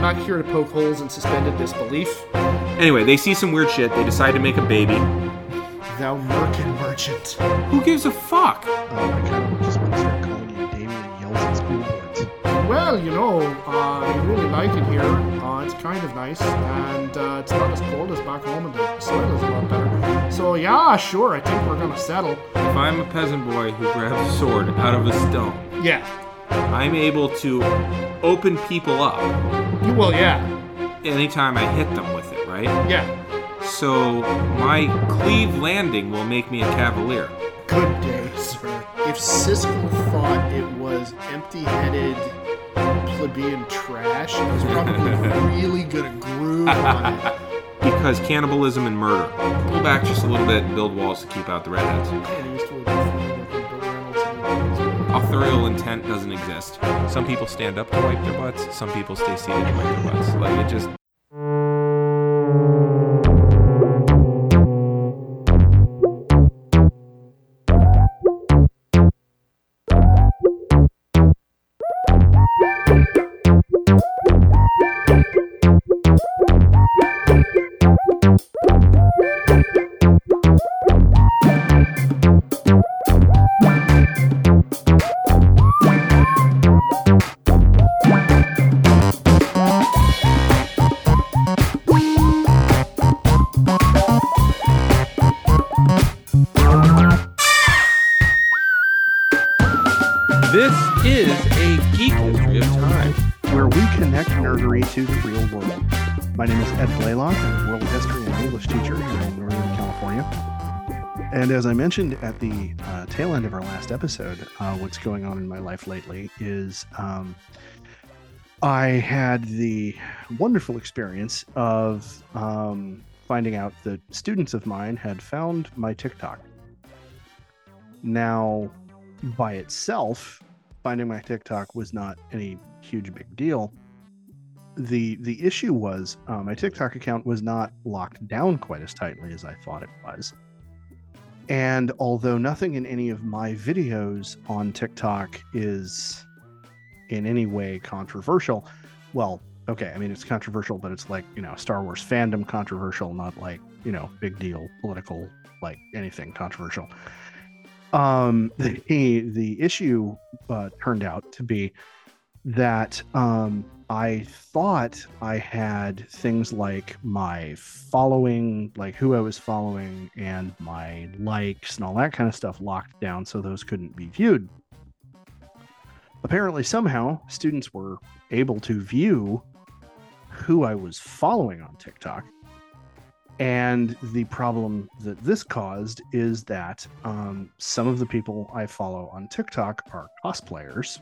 I'm not here to poke holes in suspended disbelief. Anyway, they see some weird shit. They decide to make a baby. Thou merkin merchant. Who gives a fuck? Oh my god, I just want to start calling you Damien Yells at school boards. Well, you know, uh, I really like it here. Uh, it's kind of nice, and uh, it's not as cold as back home, and the soil is a lot better. So yeah, sure, I think we're gonna settle. If I'm a peasant boy who grabs a sword out of a stone, Yeah. I'm able to open people up You will, yeah. anytime I hit them with it, right? Yeah. So my cleave landing will make me a cavalier. Good day, sir. If Siskel thought it was empty-headed plebeian trash, he was probably really gonna groove on it. Because cannibalism and murder. Pull back just a little bit and build walls to keep out the redheads. Man, Authorial intent doesn't exist. Some people stand up to wipe their butts, some people stay seated to wipe their butts. Like it just And as I mentioned at the uh, tail end of our last episode, uh, what's going on in my life lately is um, I had the wonderful experience of um, finding out that students of mine had found my TikTok. Now, by itself, finding my TikTok was not any huge big deal. The the issue was uh, my TikTok account was not locked down quite as tightly as I thought it was. And although nothing in any of my videos on TikTok is in any way controversial, well, okay, I mean it's controversial, but it's like, you know, Star Wars fandom controversial, not like, you know, big deal political like anything controversial. Um the the issue uh, turned out to be that um i thought i had things like my following like who i was following and my likes and all that kind of stuff locked down so those couldn't be viewed apparently somehow students were able to view who i was following on tiktok and the problem that this caused is that um, some of the people I follow on TikTok are cosplayers.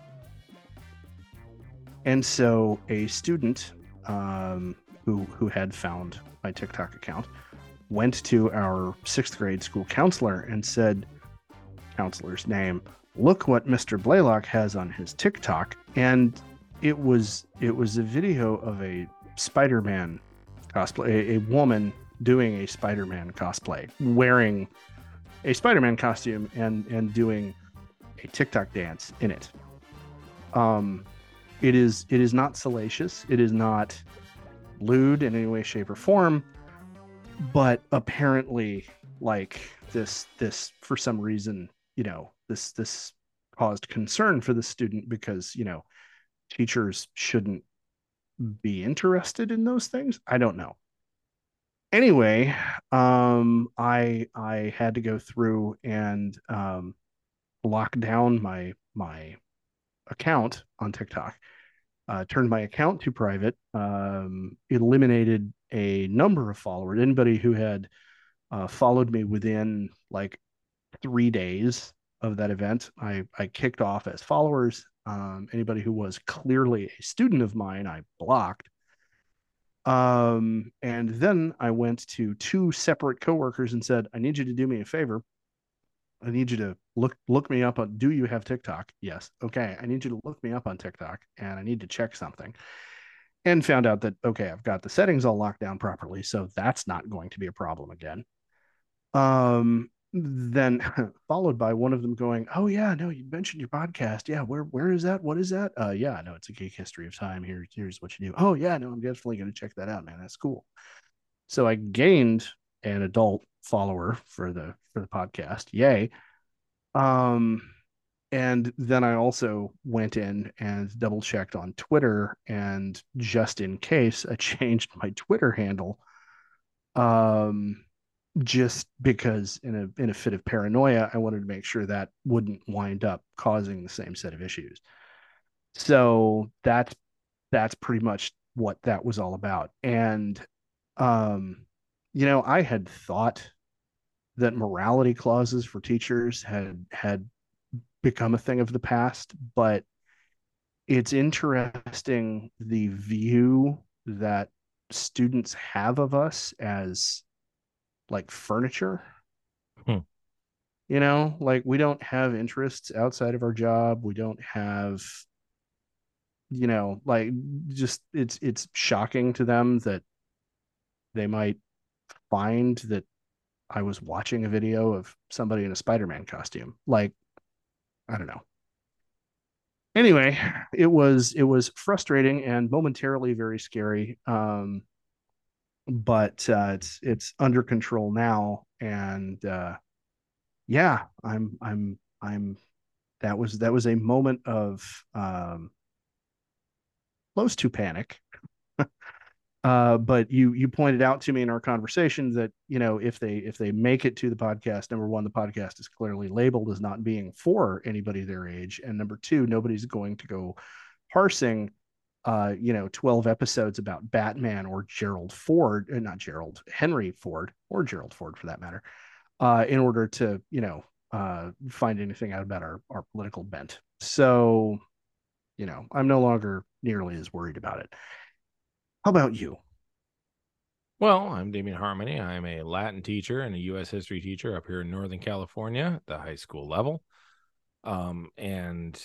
And so a student um, who, who had found my TikTok account went to our sixth grade school counselor and said, counselor's name, look what Mr. Blaylock has on his TikTok. And it was it was a video of a Spider-Man cosplay, a, a woman doing a Spider-Man cosplay, wearing a Spider-Man costume and and doing a TikTok dance in it. Um, it is it is not salacious. It is not lewd in any way, shape, or form. But apparently, like this this for some reason, you know, this this caused concern for the student because you know teachers shouldn't be interested in those things. I don't know anyway um i i had to go through and um lock down my my account on tiktok uh turned my account to private um eliminated a number of followers. Anybody who had uh followed me within like three days of that event i i kicked off as followers. Um anybody who was clearly a student of mine i blocked. Um, and then I went to two separate coworkers and said, I need you to do me a favor. I need you to look look me up on do you have TikTok? Yes. Okay. I need you to look me up on TikTok and I need to check something. And found out that okay, I've got the settings all locked down properly, so that's not going to be a problem again. Um then followed by one of them going, "Oh yeah, no, you mentioned your podcast. Yeah, where where is that? What is that? Uh, yeah, no, it's a geek history of time. Here, here's what you do. Oh yeah, no, I'm definitely going to check that out, man. That's cool. So I gained an adult follower for the for the podcast. Yay. Um, and then I also went in and double checked on Twitter, and just in case, I changed my Twitter handle. Um just because in a in a fit of paranoia, I wanted to make sure that wouldn't wind up causing the same set of issues. So that's that's pretty much what that was all about. And um, you know, I had thought that morality clauses for teachers had had become a thing of the past, but it's interesting the view that students have of us as like furniture. Hmm. You know, like we don't have interests outside of our job. We don't have, you know, like just it's it's shocking to them that they might find that I was watching a video of somebody in a Spider-Man costume. Like, I don't know. Anyway, it was it was frustrating and momentarily very scary. Um, but uh, it's it's under control now, and uh, yeah, I'm I'm I'm that was that was a moment of um, close to panic. uh, but you you pointed out to me in our conversation that you know if they if they make it to the podcast, number one, the podcast is clearly labeled as not being for anybody their age, and number two, nobody's going to go parsing uh, you know, 12 episodes about Batman or Gerald Ford, uh, not Gerald, Henry Ford or Gerald Ford for that matter, uh, in order to, you know, uh, find anything out about our, our political bent. So, you know, I'm no longer nearly as worried about it. How about you? Well, I'm Damien Harmony. I'm a Latin teacher and a U.S. history teacher up here in Northern California at the high school level. Um, and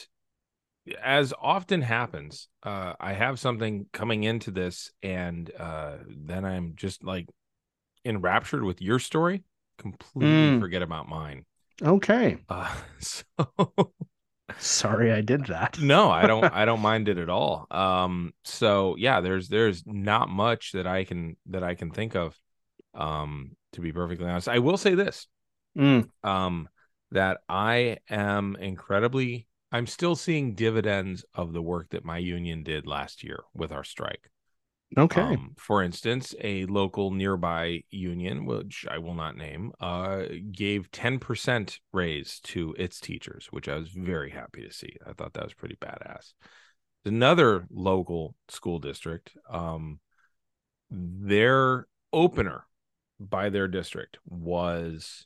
as often happens, uh, I have something coming into this, and uh, then I'm just like enraptured with your story, completely Mm. forget about mine. Okay. Uh, so Sorry I did that. no, I don't. I don't mind it at all. Um, so yeah, there's there's not much that I can that I can think of. Um, to be perfectly honest, I will say this. Mm, um, that I am incredibly, I'm still seeing dividends of the work that my union did last year with our strike. Okay. Um, for instance, a local nearby union, which I will not name, uh, gave 10% raise to its teachers, which I was very happy to see. I thought that was pretty badass. Another local school district, um, their opener by their district was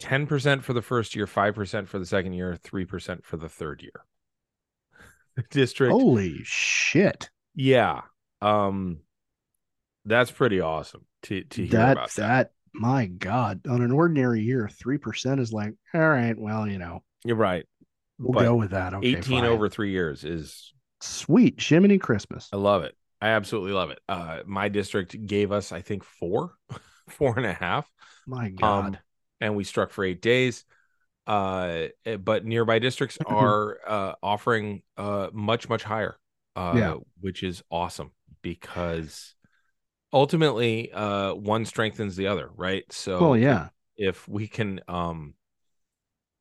10% for the first year, 5% for the second year, 3% for the third year. The district Holy shit. Yeah. Um that's pretty awesome to to hear that, about that that. my god on an ordinary year 3% is like all right well you know You're right. we'll But go with that okay 18 fine. over 3 years is sweet jiminy christmas I love it. I absolutely love it. Uh my district gave us I think four, four and a half. my god Um and we struck for 8 days. Uh eh, but nearby districts are uh offering uh much much higher. Uh Yeah. which is awesome because ultimately uh one strengthens the other, right? So well yeah if we can um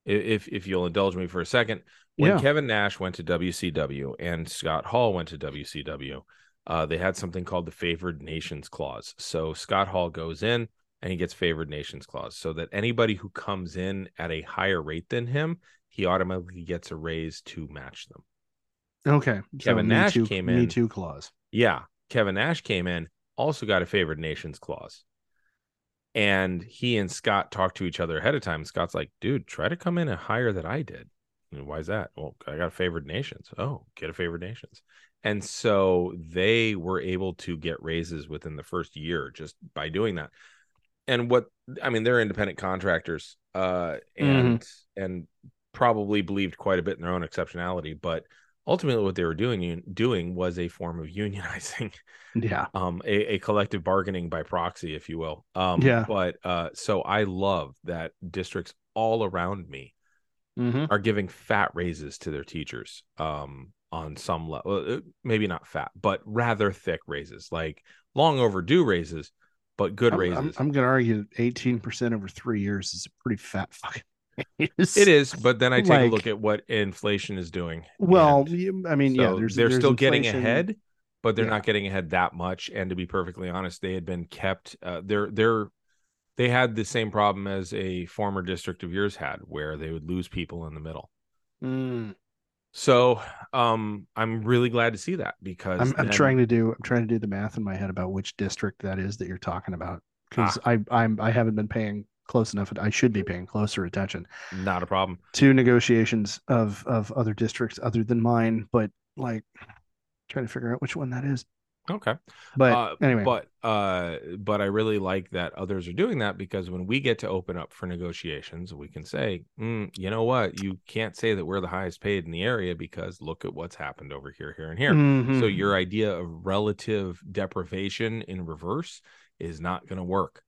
if if you'll indulge me for a second when Yeah. kevin nash went to wcw and scott hall went to wcw uh, they had something called the favored nations clause so scott hall goes in and he gets favored nations clause so that anybody who comes in at a higher rate than him he automatically gets a raise to match them okay Kevin Me Nash Too- came me in- too clause yeah kevin nash came in also got a favored nations clause and he and Scott talked to each other ahead of time. Scott's like, dude, try to come in a higher that I did. And why is that? Well, I got a favored nations. Oh, get a favored nations. And so they were able to get raises within the first year just by doing that. And what I mean, they're independent contractors, uh, and and probably believed quite a bit in their own exceptionality. But ultimately what they were doing doing was a form of unionizing Yeah. um a, a collective bargaining by proxy if you will um Yeah. but uh so i love that districts all around me Mm-hmm. are giving fat raises to their teachers um on some level maybe not fat but rather thick raises like long overdue raises but good I'm, raises I'm, I'm going to argue 18% over three years is a pretty fat fucking raise. it is but then i take a look at what inflation is doing Well, and I mean, yeah, there's they're there's still getting ahead but they're Yeah. not getting ahead that much and to be perfectly honest they had been kept uh, they're they're they had the same problem as a former district of yours had where they would lose people in the middle Mm. so um i'm really glad to see that because I'm, I'm then- trying to do I'm trying to do the math in my head about which district that is that you're talking about because Ah. I I'm I haven't been paying close enough. I should be paying closer attention not a problem to negotiations of of other districts other than mine, but like trying to figure out which one that is. okay But uh, anyway, but uh but i really like that others are doing that because when we get to open up for negotiations we can say mm, you know what you can't say that we're the highest paid in the area because look at what's happened over here here and here so Mhm. your idea of relative deprivation in reverse is not going to work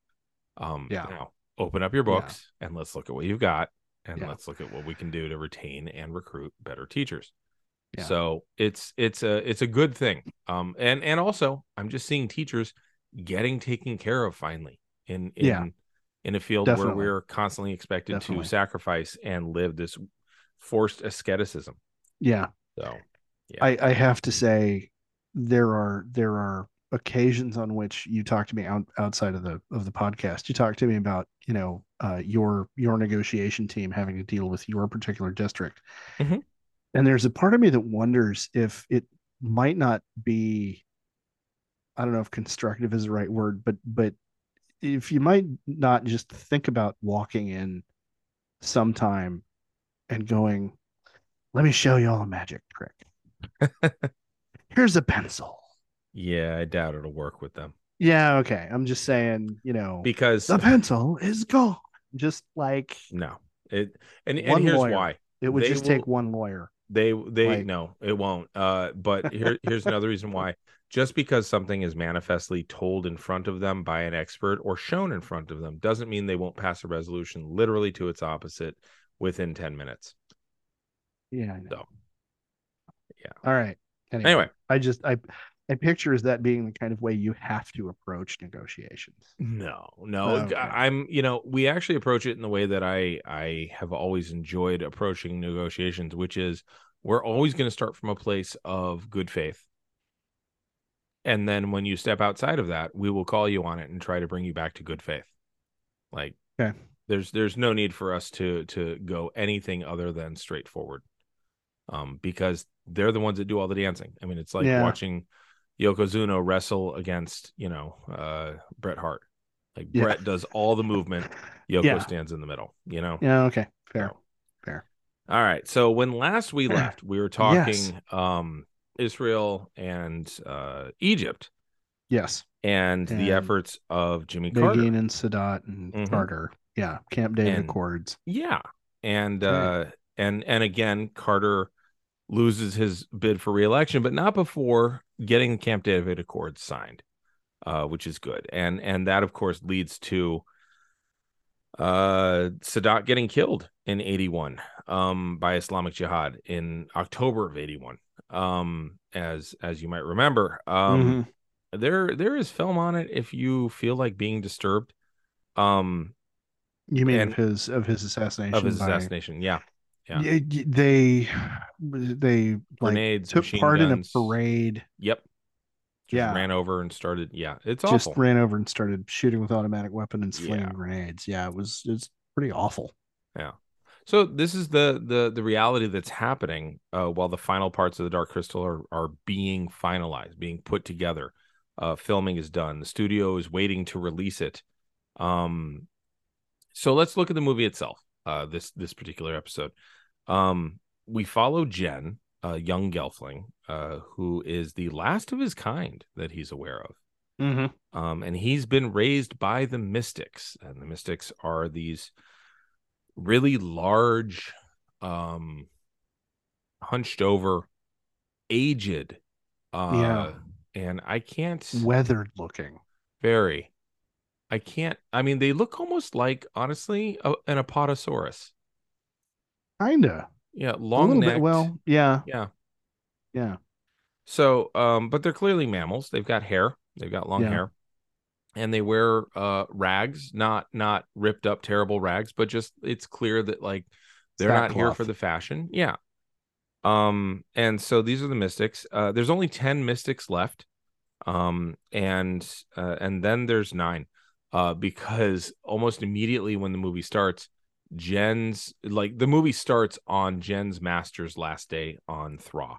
um Yeah. now open up your Yeah. books and let's look at what you've got and Yeah. let's look at what we can do to retain and recruit better teachers Yeah. so it's it's a it's a good thing um and and also i'm just seeing teachers getting taken care of finally in in Yeah. in a field Definitely. where we're constantly expected Definitely. to sacrifice and live this forced asceticism yeah, so yeah. I I have to say there are there are occasions on which you talk to me out, outside of the of the podcast. You talk to me about you know uh, your your negotiation team having to deal with your particular district, Mhm. and there's a part of me that wonders if it might not be. I don't know if constructive is the right word, but but if you might not just think about walking in sometime and going, let me show you all a magic trick. Here's a pencil. Yeah i doubt it'll work with them Yeah, okay. I'm just saying, you know, because the pencil is gone. Just like no it and, and here's lawyer. why it would They just take one lawyer. they they Like- no it won't uh but here here's another reason why just because something is manifestly told in front of them by an expert or shown in front of them doesn't mean they won't pass a resolution literally to its opposite within 10 minutes Yeah. I know. So, yeah. All right. Anyway, anyway I just I I picture as that being the kind of way you have to approach negotiations. no no Okay. i'm you know we actually approach it in the way that i i have always enjoyed approaching negotiations which is we're always going to start from a place of good faith and then when you step outside of that we will call you on it and try to bring you back to good faith like Okay. there's there's no need for us to to go anything other than straightforward um because they're the ones that do all the dancing i mean it's like Yeah. watching yokozuna wrestle against you know uh bret hart like Yeah. Bret does all the movement. Yoko Yeah. stands in the middle, you know? Yeah, okay. Fair. So- Fair. All right. So when last we left, we were talking um Israel and uh Egypt Yes. and, the efforts of Jimmy Carter. Begin and Sadat and Mhm. Carter. Yeah. Camp David And- Accords. Yeah. And uh and and again Carter loses his bid for reelection, but not before getting the Camp David Accords signed. Uh, which is good. And and that of course leads to uh Sadat getting killed in 81 um by Islamic Jihad in October of 81. Um as as you might remember. Um Mhm. there there is film on it if you feel like being disturbed. Um You mean and- of his of his assassination? of his by- assassination. Yeah. Yeah. They they like Grenades, took part guns. in a parade. Yep. Just Yeah. ran over and started. Yeah, it's just awful. ran over and started shooting with automatic weapon and slinging Yeah. grenades. Yeah, it was it's pretty awful. Yeah. So this is the the the reality that's happening uh, while the final parts of the Dark Crystal are are being finalized, being put together. Uh, filming is done. The studio is waiting to release it. Um, so let's look at the movie itself. Uh, this this particular episode. Um, we follow Jen, a young Gelfling, uh, who is the last of his kind that he's aware of. Mm-hmm. um, and he's been raised by the mystics and the mystics are these really large um hunched over aged. Uh, Yeah. and I can't Weathered looking. very. I can't. I mean, they look almost like, honestly, a, an apatosaurus. Kinda. Yeah, long neck. Well, yeah, yeah. yeah. So, um, but they're clearly mammals. They've got hair. They've got long Yeah. hair, and they wear uh rags, not not ripped up terrible rags, but just it's clear that like they're not here for the fashion. Yeah. Um, and so these are the mystics. Uh, there's only ten mystics left, um, and uh, and then there's nine, uh, because almost immediately when the movie starts, Jen's like the movie starts on Jen's master's last day on Thra.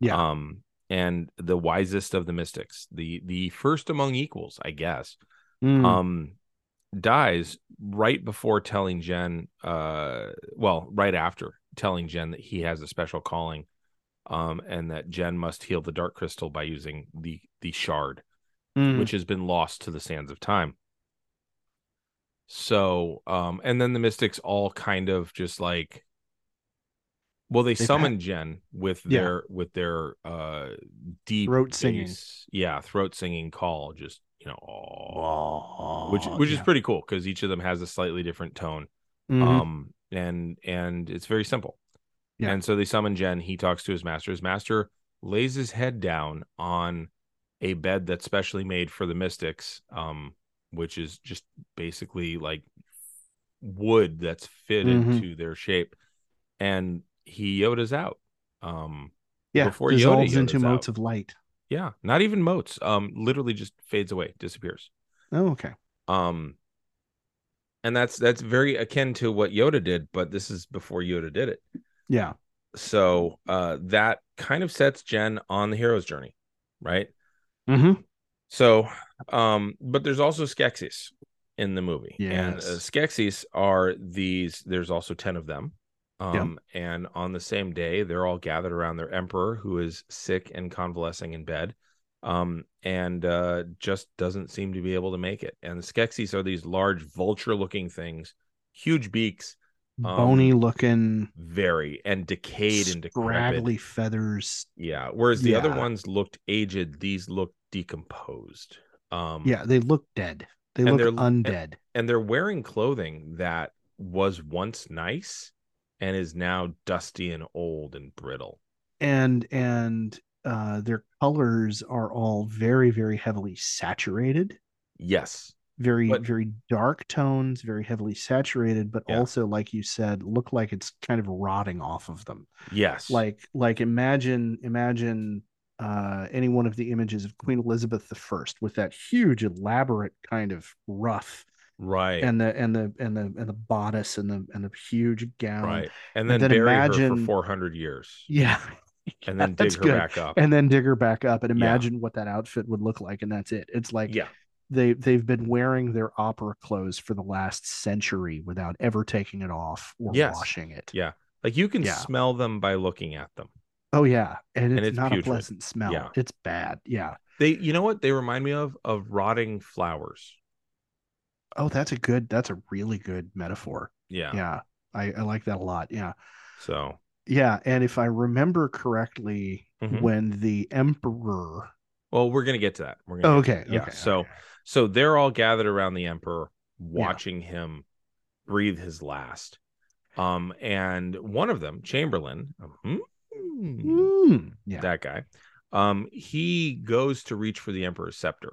Yeah. Um, and the wisest of the mystics, the the first among equals, I guess, Mm. um, dies right before telling Jen, uh, well, right after telling Jen that he has a special calling, um, and that Jen must heal the dark crystal by using the the shard, Mm. which has been lost to the sands of time. So, um, and then the mystics all kind of just like, well, they They've summon Jen with Yeah. their with their uh deep Throat singing. bass- yeah, throat singing call, just you know, Oh, which which is pretty cool because each of them has a slightly different tone. Mhm. Um, and and it's very simple. Yeah. And so they summon Jen. He talks to his master. His master lays his head down on a bed that's specially made for the mystics, um, which is just basically like wood that's fitted Mhm. to their shape. And he Yoda's out. Um, yeah, before Yoda, dissolves into Yoda's motes out. of light. yeah, not even motes. Um, literally just fades away, disappears. Oh, okay. Um, and that's that's very akin to what Yoda did, but this is before Yoda did it. Yeah. So uh, that kind of sets Jen on the hero's journey, right? Mm-hmm. So, um, but there's also Skeksis in the movie, and uh, Yes. Skeksis are these. There's also ten of them, um, and on the same day, they're all gathered around their emperor, who is sick and convalescing in bed, um, and uh, just doesn't seem to be able to make it. And the Skeksis are these large vulture-looking things, huge beaks, Um, Bony looking, very and decayed and decrepit. feathers. Yeah. Whereas the other ones looked aged, these look decomposed. Um Yeah, they look dead. They And look they're- undead. and they're wearing clothing that was once nice and is now dusty and old and brittle. and and uh their colors are all very very heavily saturated Yes. very But- very dark tones very heavily saturated but Yeah. also like you said look like it's kind of rotting off of them Yes. like like imagine imagine uh any one of the images of queen elizabeth i with that huge elaborate kind of ruff right. and the and the and the and the bodice and the and the huge gown right. And and then, then bury her imagine- for 400 years yeah and then dig her good. back up. and then dig her back up and Yeah. imagine what that outfit would look like and that's it it's like yeah. they they've been wearing their opera clothes for the last century without ever taking it off or Yes. washing it Yeah. Like you can Yeah. smell them by looking at them. Oh yeah and it's, And it's not putrid. a pleasant smell Yeah. it's bad yeah They you know what they remind me of of rotting flowers. oh that's a good that's a really good metaphor Yeah. yeah i i like that a lot yeah So yeah and if i remember correctly Mhm. when the emperor well, we're gonna get to that. We're gonna oh, okay. Yeah. okay, so okay. so they're all gathered around the emperor watching him breathe his last um and one of them chamberlain hmm, Mm, yeah. That guy. Um he goes to reach for the emperor's scepter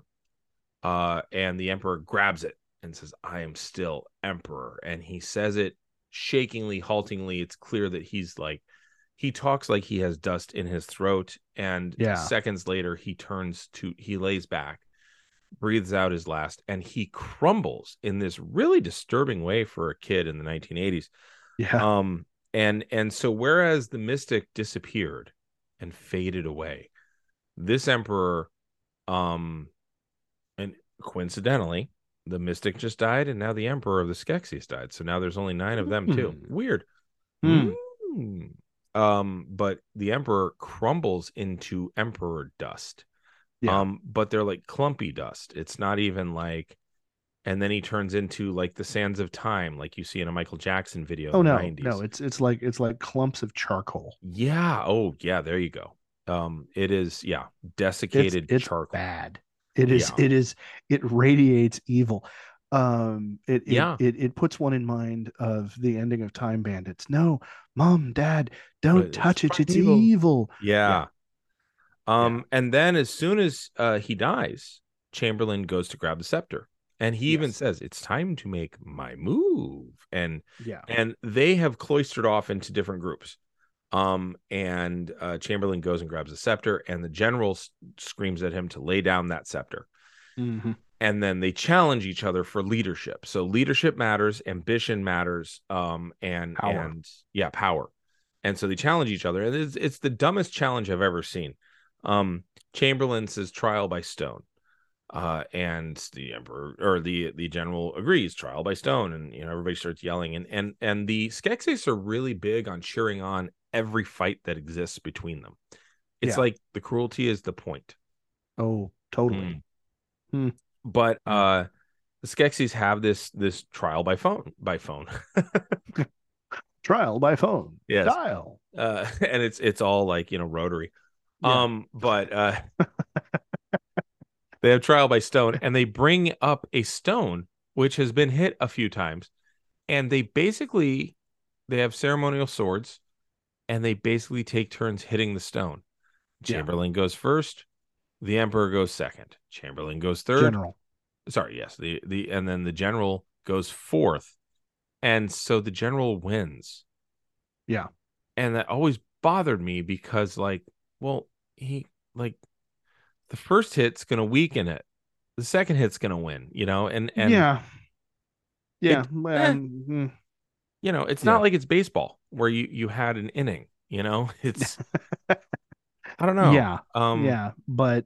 uh and the emperor grabs it and says i am still emperor. And he says it shakingly haltingly. It's clear that he's like he talks like he has dust in his throat and Yeah. seconds later he turns to he lays back breathes out his last and he crumbles in this really disturbing way for a kid in the 1980s yeah. Um and and so whereas the mystic disappeared and faded away this emperor um and coincidentally the mystic just died and now the emperor of the skeksis died so now there's only nine of them too Hmm. weird Hmm. Hmm. um but the emperor crumbles into emperor dust Yeah. um but they're like clumpy dust it's not even like and then he turns into like the sands of time like you see in a michael jackson video oh in the no 90s no it's it's like it's like clumps of charcoal yeah oh yeah there you go Um, it is yeah, desiccated it's, it's charcoal. bad. It is. Yeah. It is. It radiates evil. Um, it, it Yeah. it it puts one in mind of the ending of Time Bandits. No, mom, dad, don't it's touch it. It's evil. evil. Yeah. Um, and then as soon as uh he dies, Chamberlain goes to grab the scepter. And he even says, It's time to make my move. And Yeah. and they have cloistered off into different groups. Um, and uh Chamberlain goes and grabs the scepter, and the general s- screams at him to lay down that scepter. Mhm. and then they challenge each other for leadership. So leadership matters, ambition matters, um, and Power. and yeah, power. And so they challenge each other, and it's it's the dumbest challenge I've ever seen. Um, Chamberlain says trial by stone, uh, and the emperor or the the general agrees trial by stone, and you know everybody starts yelling, and and and the Skeksis are really big on cheering on every fight that exists between them. It's Yeah. like the cruelty is the point. Oh, totally. Hmm. but uh the Skeksis have this this trial by phone by phone Trial by phone. Yes. Dial. uh and it's it's all like you know rotary Yeah. um but uh they have trial by stone and they bring up a stone which has been hit a few times and they basically they have ceremonial swords and they basically take turns hitting the stone Yeah. chamberlain goes first the emperor goes second chamberlain goes third General. sorry yes the the and then the general goes fourth and so the general wins Yeah. and that always bothered me because like well he like the first hit's gonna weaken it the second hit's gonna win you know and and yeah. Yeah. It- well, eh. mm, you know it's Yeah. not like it's baseball where you you had an inning you know it's i don't know Yeah. um yeah. But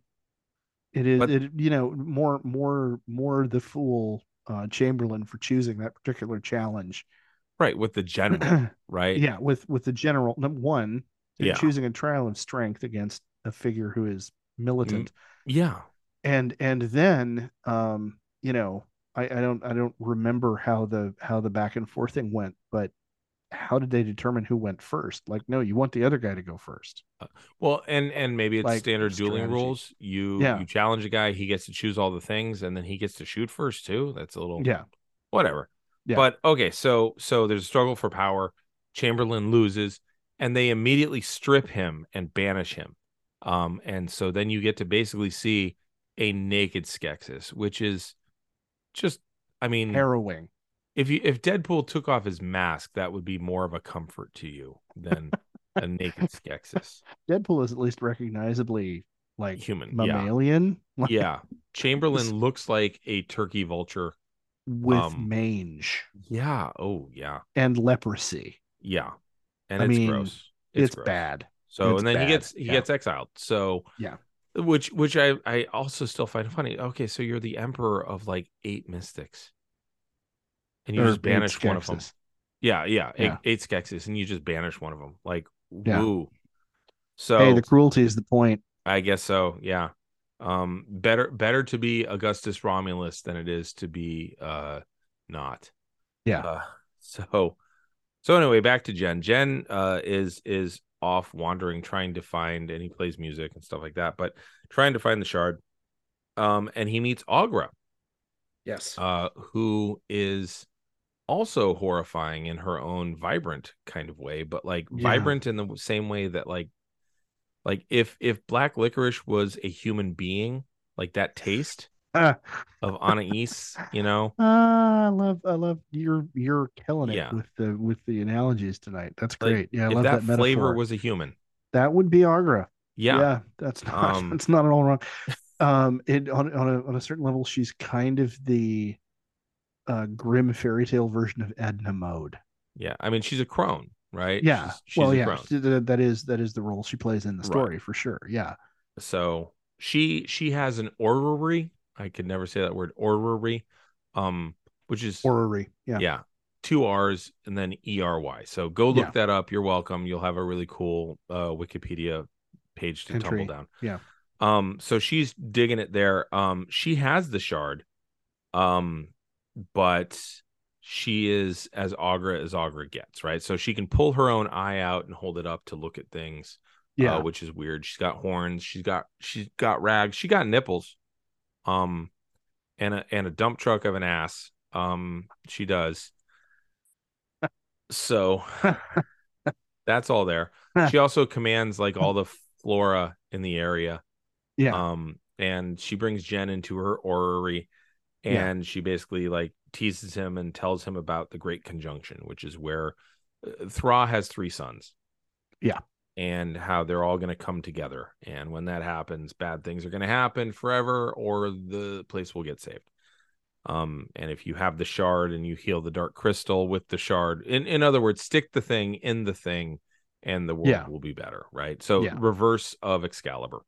it is but- it you know, more more more the fool uh Chamberlain for choosing that particular challenge. right with the general right yeah, with with the general number one, Yeah. choosing a trial of strength against a figure who is militant. yeah and and then um you know I, I don't i don't remember how the how the back and forth thing went but how did they determine who went first like no you want the other guy to go first Well, and and maybe it's Like, standard dueling rules. You Yeah. you challenge a guy, he gets to choose all the things, and then he gets to shoot first too. That's a little yeah whatever. Yeah. But okay, so so there's a struggle for power. Chamberlain loses, and they immediately strip him and banish him. Um, and so then you get to basically see a naked Skeksis, which is just, I mean, harrowing if you if Deadpool took off his mask, that would be more of a comfort to you than a naked Skeksis. deadpool is at least recognizably like Human, yeah. mammalian like, Yeah. Chamberlain looks like a turkey vulture. with Um, mange Yeah. Oh, yeah. and leprosy Yeah. And I it's mean, gross. it's, gross. bad So and then he gets he yeah. gets exiled. So Yeah. Which which I I also still find funny. Okay, so you're the emperor of like eight mystics. And you Or just banish one of them. Skeksis. Yeah, yeah, eight, Yeah. eight Skeksis, and you just banish one of them. Like, Yeah. woo. So hey the cruelty is the point I guess so. Yeah. Um better better to be Augustus Romulus than it is to be uh not. Yeah. Uh, so so anyway, back to Jen. Jen uh is is off wandering trying to find and he plays music and stuff like that, but trying to find the shard. Um and he meets Aughra, yes uh who is also horrifying in her own vibrant kind of way, but like Yeah. vibrant in the same way that like like if if black licorice was a human being, like that taste. of anise, you know, Ah, I love, I love you're you're killing it Yeah. with the with the analogies tonight. That's Like, great. yeah, I if love that, that, flavor was a human, that would be Aughra. yeah, yeah, that's not Um, that's not at all wrong. Um, it on on a on a certain level, she's kind of the uh grim fairy tale version of Edna Mode. yeah. I mean, she's a crone, right? Yeah, she's, she's well, a yeah, crone. th- th- that is that is the role she plays in the Right. story for sure. Yeah, So she she has an orrery. I could never say that word orrery, um, which is orrery. Yeah, yeah, two R's and then E R Y. So go look Yeah. that up. You're welcome. You'll have a really cool uh, Wikipedia page to Entry. tumble down. Yeah. Um. So she's digging it there. Um. She has the shard. Um. But she is as Aughra as Aughra gets, right? So she can pull her own eye out and hold it up to look at things. Yeah. uh, which is weird. She's got horns. She's got she's got rags. She got nipples, um, and a and a dump truck of an ass. Um, she does. So that's all there. She also commands like all the flora in the area. yeah. Um, and she brings Jen into her orrery, Yeah. and she basically like teases him and tells him about the Great Conjunction, which is where uh, Thra has three sons. Yeah. And how they're all going to come together. And when that happens, bad things are going to happen forever, or the place will get saved. Um, and if you have the shard and you heal the dark crystal with the shard, in, in other words, stick the thing in the thing and the world Yeah. will be better, right? So Yeah. reverse of Excalibur.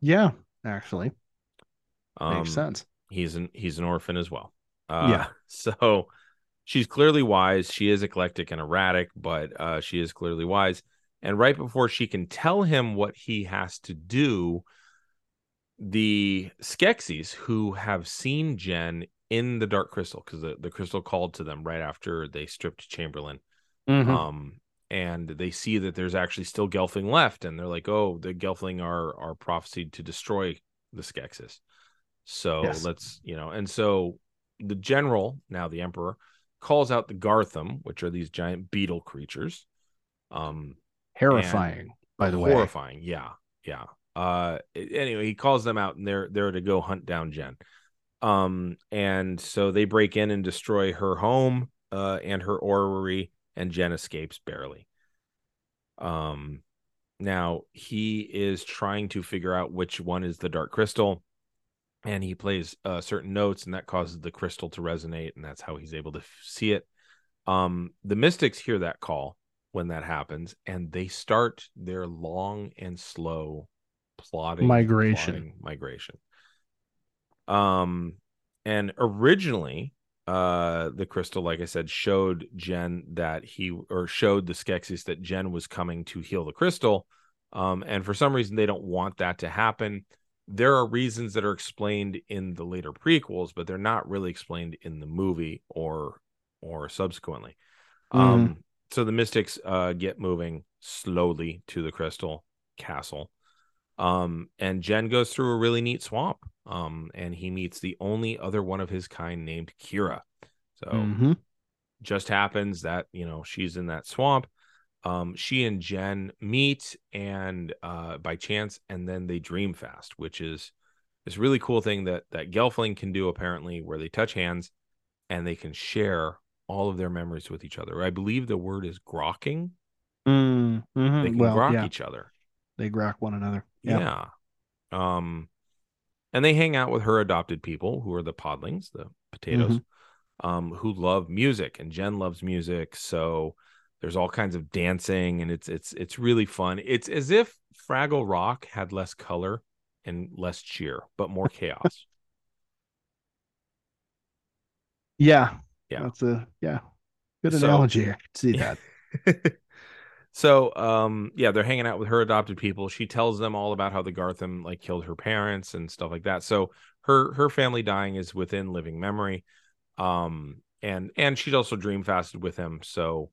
yeah. Actually, Um, makes sense. he's an he's an orphan as well. Uh, Yeah. So she's clearly wise. She is eclectic and erratic, but uh, she is clearly wise. And right before she can tell him what he has to do, the Skeksis, who have seen Jen in the Dark Crystal, because the, the crystal called to them right after they stripped Chamberlain, Mhm. um, and they see that there's actually still Gelfling left, and they're like, "Oh, the Gelfling are are prophesied to destroy the Skeksis." So Yes. let's, you know, and so the general, now the emperor, calls out the Garthim, which are these giant beetle creatures. Um, Terrifying, by the way. horrifying. Yeah, yeah. Uh, anyway, he calls them out, and they're they're to go hunt down Jen. Um, and so they break in and destroy her home, uh, and her orrery, and Jen escapes barely. Um, now he is trying to figure out which one is the Dark Crystal, and he plays uh, certain notes, and that causes the crystal to resonate, and that's how he's able to f- see it. Um, the mystics hear that call when that happens, and they start their long and slow plotting Migration. plotting migration. Um, and originally, uh, the crystal, like I said, showed Jen that he or showed the Skeksis that Jen was coming to heal the crystal. Um, and for some reason, they don't want that to happen. There are reasons that are explained in the later prequels, but they're not really explained in the movie or or subsequently. Um, so the mystics uh get moving slowly to the crystal castle. Um, and Jen goes through a really neat swamp. Um, and he meets the only other one of his kind named Kira. So Mhm. just happens that you know she's in that swamp um she and jen meet and uh by chance and then they dream fast which is this really cool thing that that gelfling can do apparently where they touch hands and they can share all of their memories with each other i believe the word is grokking Mm, mhm. they can Well, grok yeah, each other they grok one another. Yeah. yeah. Um, and they hang out with her adopted people, who are the podlings, the potatoes, Mm-hmm. um, who love music, and Jen loves music. So there's all kinds of dancing, and it's it's it's really fun. It's as if Fraggle Rock had less color and less cheer, but more chaos. Yeah. Yeah. That's a yeah. Good So- analogy. I could see Yeah. that. so um yeah they're hanging out with her adopted people she tells them all about how the garthim like killed her parents and stuff like that so her her family dying is within living memory um and and she's also dream fasted with him so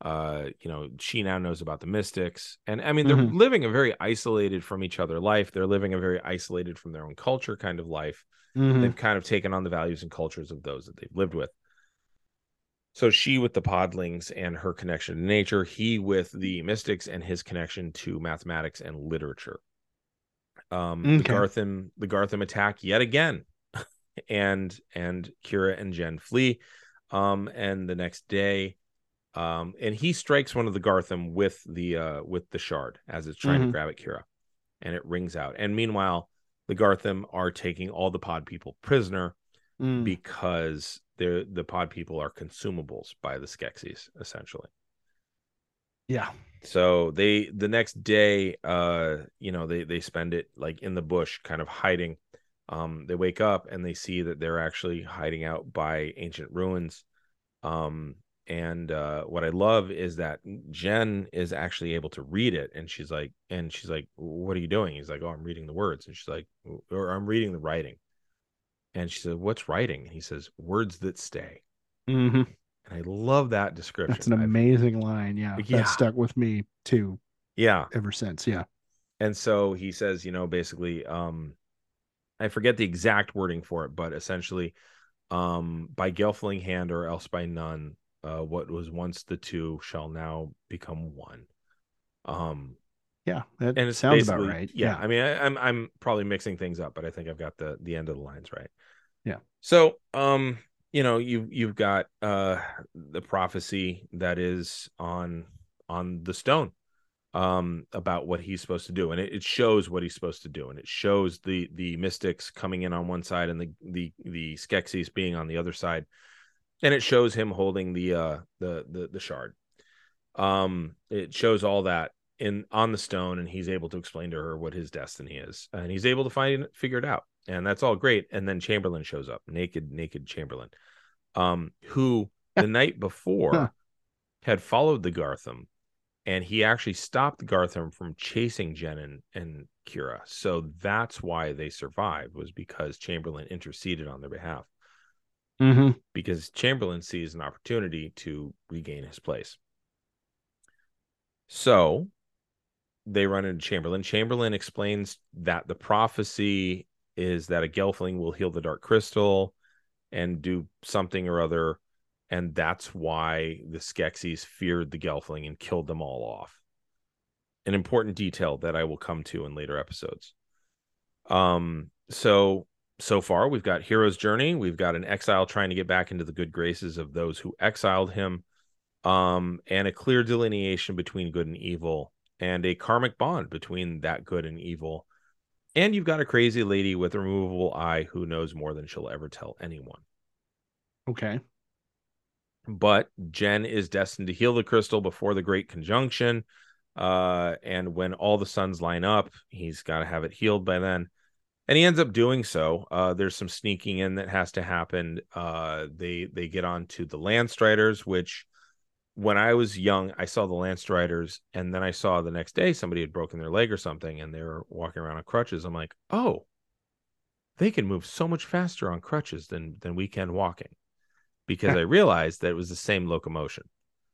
uh you know she now knows about the mystics and i mean they're Mhm. living a very isolated from each other life they're living a very isolated from their own culture kind of life Mhm. they've kind of taken on the values and cultures of those that they've lived with. So she with the podlings and her connection to nature, he with the mystics and his connection to mathematics and literature. Um the Okay. Garthim the Garthim attack yet again. and and Kira and Jen flee. Um and the next day um and he strikes one of the Garthim with the uh with the shard as it's trying Mhm. to grab at Kira and it rings out. And meanwhile, the Garthim are taking all the pod people prisoner Mm. because they're the pod people are consumables by the Skeksis, essentially. yeah. So they the next day, uh, you know, they they spend it like in the bush, kind of hiding. Um, they wake up and they see that they're actually hiding out by ancient ruins. Um, and uh, what I love is that Jen is actually able to read it, and she's like, and she's like, "What are you doing?" He's like, "Oh, I'm reading the words," and she's like, "Or I'm reading the writing." And she said, "What's writing?" And he says, "Words that stay." Mhm. And I love that description. That's an I've- amazing line. Yeah. Yeah. That stuck with me too. Yeah. ever since. Yeah. And so he says, you know, basically, um, I forget the exact wording for it, but essentially, um, by Gelfling hand or else by none, uh, what was once the two shall now become one. Um, Yeah. That and it sounds about right. Yeah, I mean, I, I'm I'm probably mixing things up, but I think I've got the the end of the lines right. Yeah. So, um, you know, you you've got uh the prophecy that is on on the stone um about what he's supposed to do. And it, it shows what he's supposed to do. And it shows the the mystics coming in on one side and the the the skeksis being on the other side. And it shows him holding the uh the the, the shard. Um it shows all that in on the stone and he's able to explain to her what his destiny is. And he's able to find figure it out and that's all great and then chamberlain shows up naked naked chamberlain um who the night before had followed the garthim and he actually stopped garthim from chasing jen and, and kira so that's why they survived was because chamberlain interceded on their behalf Mm-hmm. because Chamberlain sees an opportunity to regain his place. So they run into Chamberlain. Chamberlain explains that the prophecy is that a Gelfling will heal the Dark Crystal and do something or other. And that's why the Skeksis feared the Gelfling and killed them all off. An important detail that I will come to in later episodes. Um, so so far we've got hero's journey we've got an exile trying to get back into the good graces of those who exiled him um and a clear delineation between good and evil and a karmic bond between that good and evil and you've got a crazy lady with a removable eye who knows more than she'll ever tell anyone Okay. but Jen is destined to heal the crystal before the great conjunction. Uh, and when all the suns line up, he's got to have it healed by then. And he ends up doing so. Uh, there's some sneaking in that has to happen. Uh, they they get on to the Landstriders, which when I was young, I saw the Landstriders, and then I saw the next day somebody had broken their leg or something, and they were walking around on crutches. I'm like, oh, they can move so much faster on crutches than than we can walking because I realized that it was the same locomotion.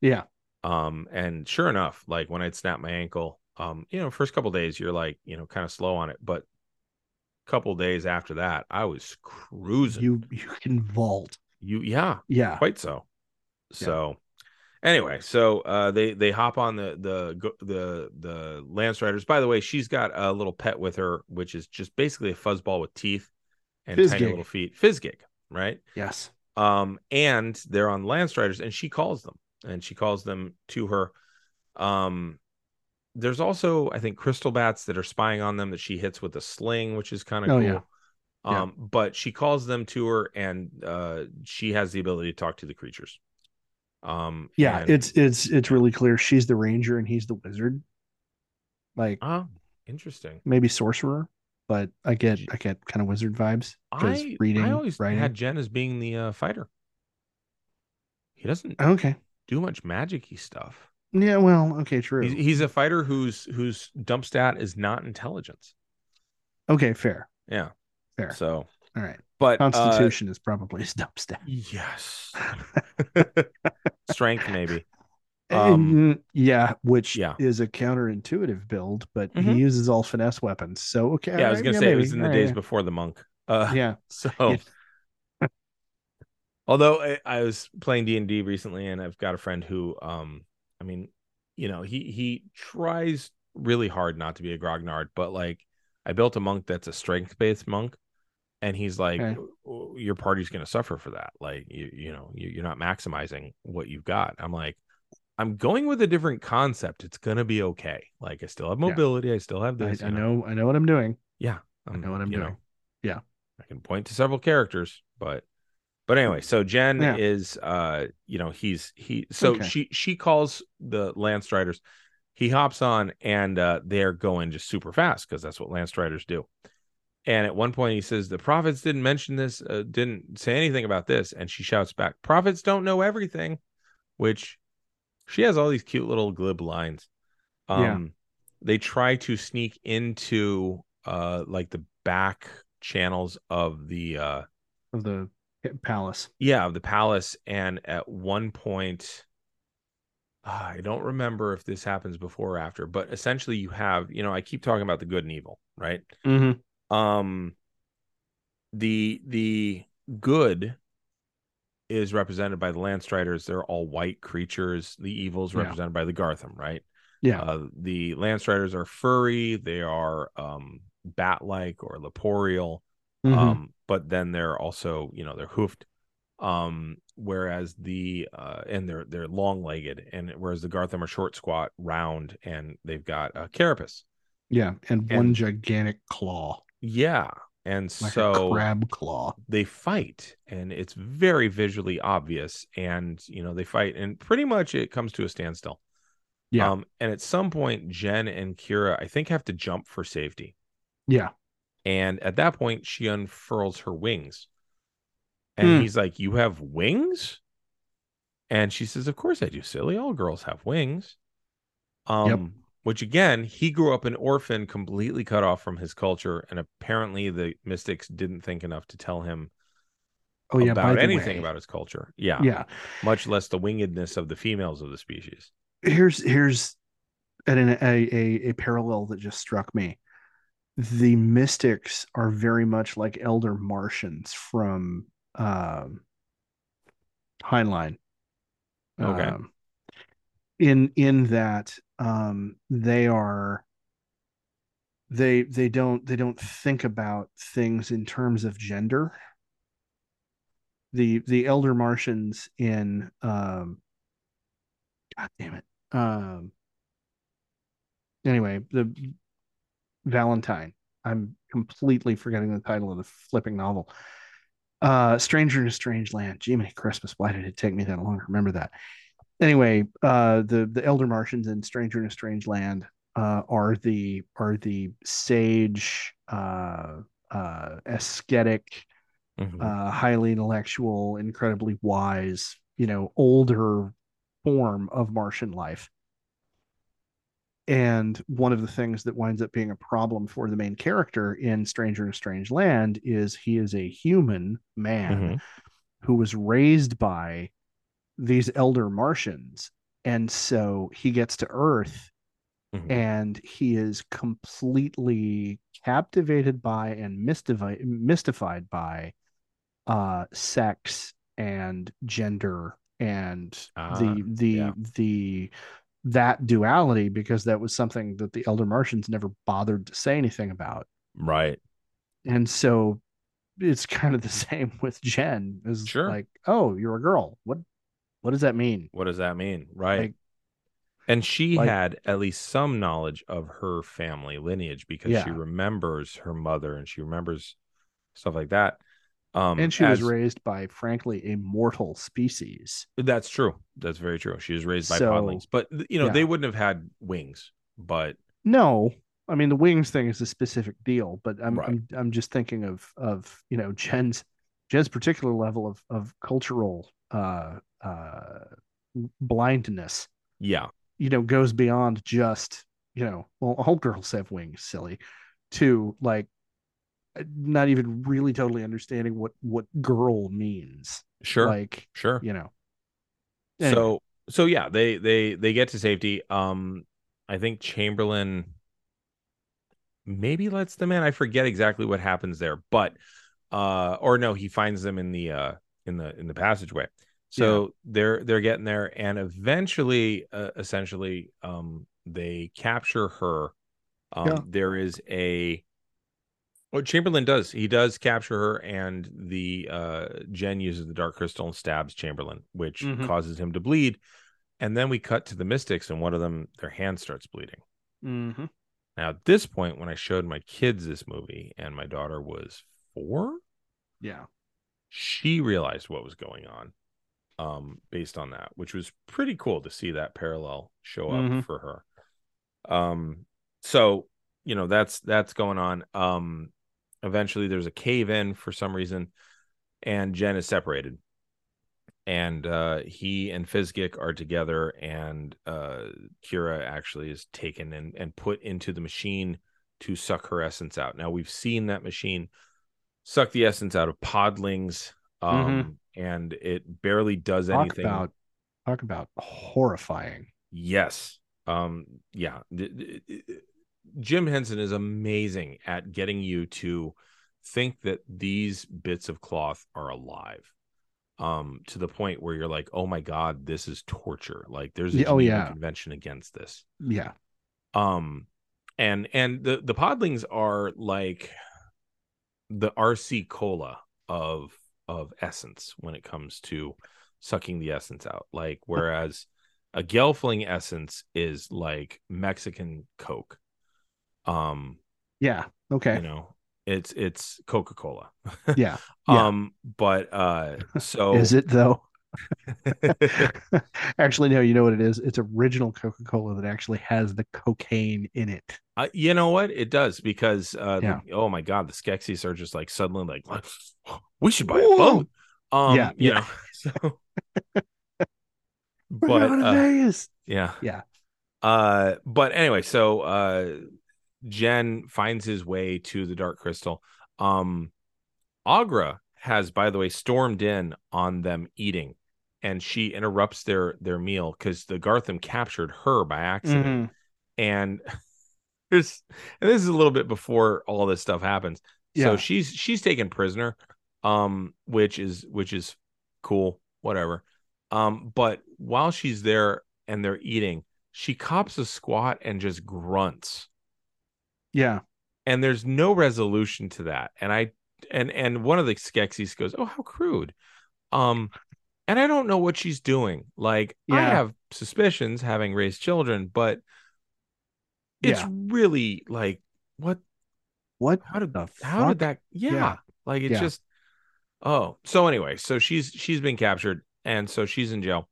Yeah. Um, and sure enough, like when I'd snap my ankle, um, you know, first couple days you're like, you know, kind of slow on it, but couple days after that, I was cruising. You you can vault. you yeah, Yeah. quite so. So anyway, so uh they they hop on the the the the Landstriders. By the way, she's got a little pet with her, which is just basically a fuzzball with teeth and tiny little feet. Fizzgig, right? Yes. um and they're on Landstriders, and she calls them and she calls them to her um there's also i think crystal bats that are spying on them that she hits with a sling which is kind of Oh, cool yeah. Yeah. um but she calls them to her and uh she has the ability to talk to the creatures um Yeah. and- It's it's it's really clear. She's the ranger and he's the wizard. Like oh interesting maybe sorcerer, but I get I get kind of wizard vibes i reading, i always writing. had jen as being the uh, fighter he doesn't Okay. do much magic-y stuff Yeah. Well. Okay. True. He's, he's a fighter whose whose dump stat is not intelligence. okay. Fair. Yeah. Fair. So, All right. but uh, Constitution is probably his dump stat. yes, strength maybe. Um, yeah, which yeah. is a counterintuitive build, but Mhm. he uses all finesse weapons. So okay. Yeah, I was gonna say it was in the Alright, days before the monk. Uh, Yeah. So, Yeah. although I, I was playing D and D recently, and I've got a friend who, um, I mean, you know, he he tries really hard not to be a grognard, but like, I built a monk that's a strength based monk, and he's like, Okay. Your party's gonna suffer for that. Like, you you know, you, you're not maximizing what you've got. I'm like. I'm going with a different concept. It's gonna be okay. Like I still have Yeah. mobility. I still have this. I you know I know what I'm doing. Yeah, I know what I'm doing. Yeah. I can point to several characters, but but anyway, so Jen Yeah. is uh you know, he's he so Okay. she she calls the Landstriders. He hops on and uh they're going just super fast because that's what Landstriders do. And at one point he says the prophets didn't mention this, uh, didn't say anything about this, and she shouts back, "Prophets don't know everything," which she has all these cute little glib lines. Um Yeah. they try to sneak into uh like the back channels of the uh Of the palace. yeah of the palace and at one point ah, I don't remember if this happens before or after, but essentially you have, you know, I keep talking about the good and evil, right? Mm-hmm. Um the the good is represented by the Landstriders. They're all white creatures. The evils is Yeah. represented by the Garthim, right? Yeah. Uh, the Landstriders are furry. They are um, bat-like or leporial. Mhm. Um, but then they're also, you know, they're hoofed. Um, whereas the uh, and they're they're long-legged, and whereas the Garthim are short, squat, round, and they've got a carapace. yeah, and one and- gigantic claw, Yeah, and like so crab claw. they fight and it's very visually obvious and you know they fight and pretty much it comes to a standstill Yeah. um and at some point jen and kira i think have to jump for safety Yeah. and at that point she unfurls her wings and Hmm. he's like you have wings and she says of course i do silly all girls have wings um which again he grew up an orphan completely cut off from his culture and apparently the mystics didn't think enough to tell him Oh yeah. about anything way, about his culture. Yeah. Yeah. Much less the wingedness of the females of the species. Here's here's an, a, a a parallel that just struck me. The mystics are very much like elder Martians from um, Heinlein. Okay. Um, in in that um, they are they they don't they don't think about things in terms of gender. The the elder Martians in um, God damn it. Um, anyway, the Valentine. I'm completely forgetting the title of the flipping novel. Uh, Stranger in a Strange Land. Jiminy Christmas, why did it take me that long to remember that? Anyway, uh, the the Elder Martians in Stranger in a Strange Land uh, are the are the sage, uh, uh, ascetic, Mhm. uh, highly intellectual, incredibly wise, you know, older form of Martian life. And one of the things that winds up being a problem for the main character in Stranger in a Strange Land is he is a human man Mhm. who was raised by these elder Martians. And so he gets to Earth Mhm. and he is completely captivated by and mystified mystified by uh sex and gender and Ah, the the yeah. the that duality because that was something that the elder martians never bothered to say anything about Right. and so it's kind of the same with jen is Sure. like oh you're a girl what what does that mean What does that mean? Right. Like- and she like- had at least some knowledge of her family lineage because she remembers her mother and she remembers stuff like that. Um, and she was raised by frankly a mortal species That's true. That's very true. She was raised by So- podlings, but you know yeah. they wouldn't have had wings. But No, I mean the wings thing is a specific deal, but I'm Right. I'm I'm just thinking of of you know Jen's Jen's particular level of of cultural uh uh blindness. yeah, You know, goes beyond just you know well all girls have wings, silly, to like not even really totally understanding what what girl means. sure, Like sure. you know. Anyway. So so yeah, they they they get to safety. Um, I think Chamberlain maybe lets them in. I forget exactly what happens there, but uh, or no, he finds them in the uh in the in the passageway. So they're they're getting there, and eventually, uh, essentially, um, they capture her. Um, Yeah. There is a what Chamberlain does. He does capture her, and the uh, Jen uses the dark crystal and stabs Chamberlain, which Mhm. causes him to bleed. And then we cut to the mystics, and one of them, their hand starts bleeding. Mhm. Now, at this point, when I showed my kids this movie, and my daughter was four, yeah. she realized what was going on um based on that which was pretty cool to see that parallel show up Mhm. for her. Um so you know that's that's going on. Um eventually there's a cave in for some reason and jen is separated. And uh he and Fizzgig are together and uh kira actually is taken and and put into the machine to suck her essence out. Now we've seen that machine suck the essence out of podlings um and it barely does Mm-hmm. Talk anything about talk about horrifying. Yes. Um. Yeah. Jim Henson is amazing at getting you to think that these bits of cloth are alive. Um, to the point where you're like, oh my god, this is torture. Like, there's a oh, yeah. convention against this. Yeah. Um, and and the the podlings are like the RC cola of of essence when it comes to sucking the essence out. Like whereas a Gelfling essence is like Mexican Coke. Um, Yeah. Okay. you know, it's it's Coca Cola. Yeah. Yeah. Um, but uh, so Is it though? actually, no. You know what it is? It's original Coca Cola that actually has the cocaine in it. Uh, you know what? It does because uh the- Yeah. oh my god, the Skeksis are just like suddenly like we should buy a Whoa. boat. Um Yeah, you yeah. know. So but uh, yeah. Yeah. Uh but anyway, so uh Jen finds his way to the Dark Crystal. Um Aughra has by the way stormed in on them eating and she interrupts their their meal cuz the Garthim captured her by accident. Mhm. and there's and this is a little bit before all this stuff happens. So she's she's taken prisoner um which is which is cool whatever. Um but while she's there and they're eating she cops a squat and just grunts. Yeah. and there's no resolution to that. And i and and one of the skeksis goes oh how crude. Um and i don't know what she's doing like i have suspicions having raised children but it's Yeah. really like what What how did the how fuck? did that yeah, Yeah. like it's Yeah. just oh so anyway so she's she's been captured and so she's in jail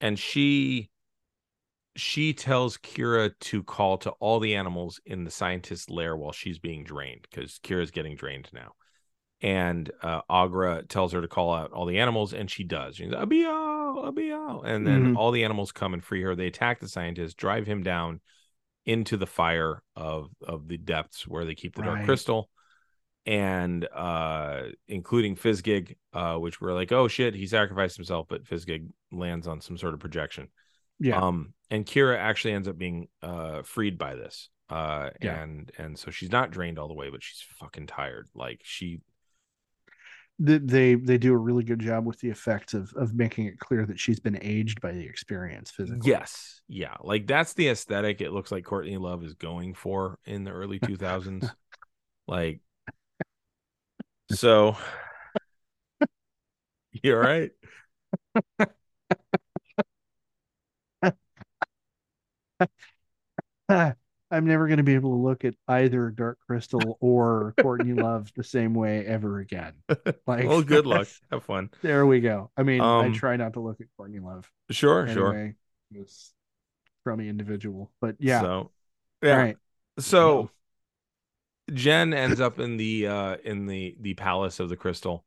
and she she tells Kira to call to all the animals in the scientist's lair while she's being drained because Kira's getting drained now. And uh, Aughra tells her to call out all the animals, and she does. She's Abiyo, Abiyo. And then Mhm. all the animals come and free her. They attack the scientist, drive him down into the fire of of the depths where they keep the dark crystal. And uh including Fizzgig, uh, which we're like, oh shit, he sacrificed himself, but Fizzgig lands on some sort of projection. Yeah. Um, and Kira actually ends up being uh freed by this. Uh Yeah. and and so she's not drained all the way, but she's fucking tired. Like she they they do a really good job with the effects of of making it clear that she's been aged by the experience physically. Yes. Yeah. Like that's the aesthetic it looks like Courtney Love is going for in the early 2000s. like so you all right? I'm never going to be able to look at either Dark Crystal or Courtney Love the same way ever again. Like, well, good luck. Have fun. There we go. I mean, I Um, try not to look at Courtney Love. Sure, sure. This crummy individual, but yeah. So yeah. All right. So Jen ends up in the uh in the the palace of the crystal.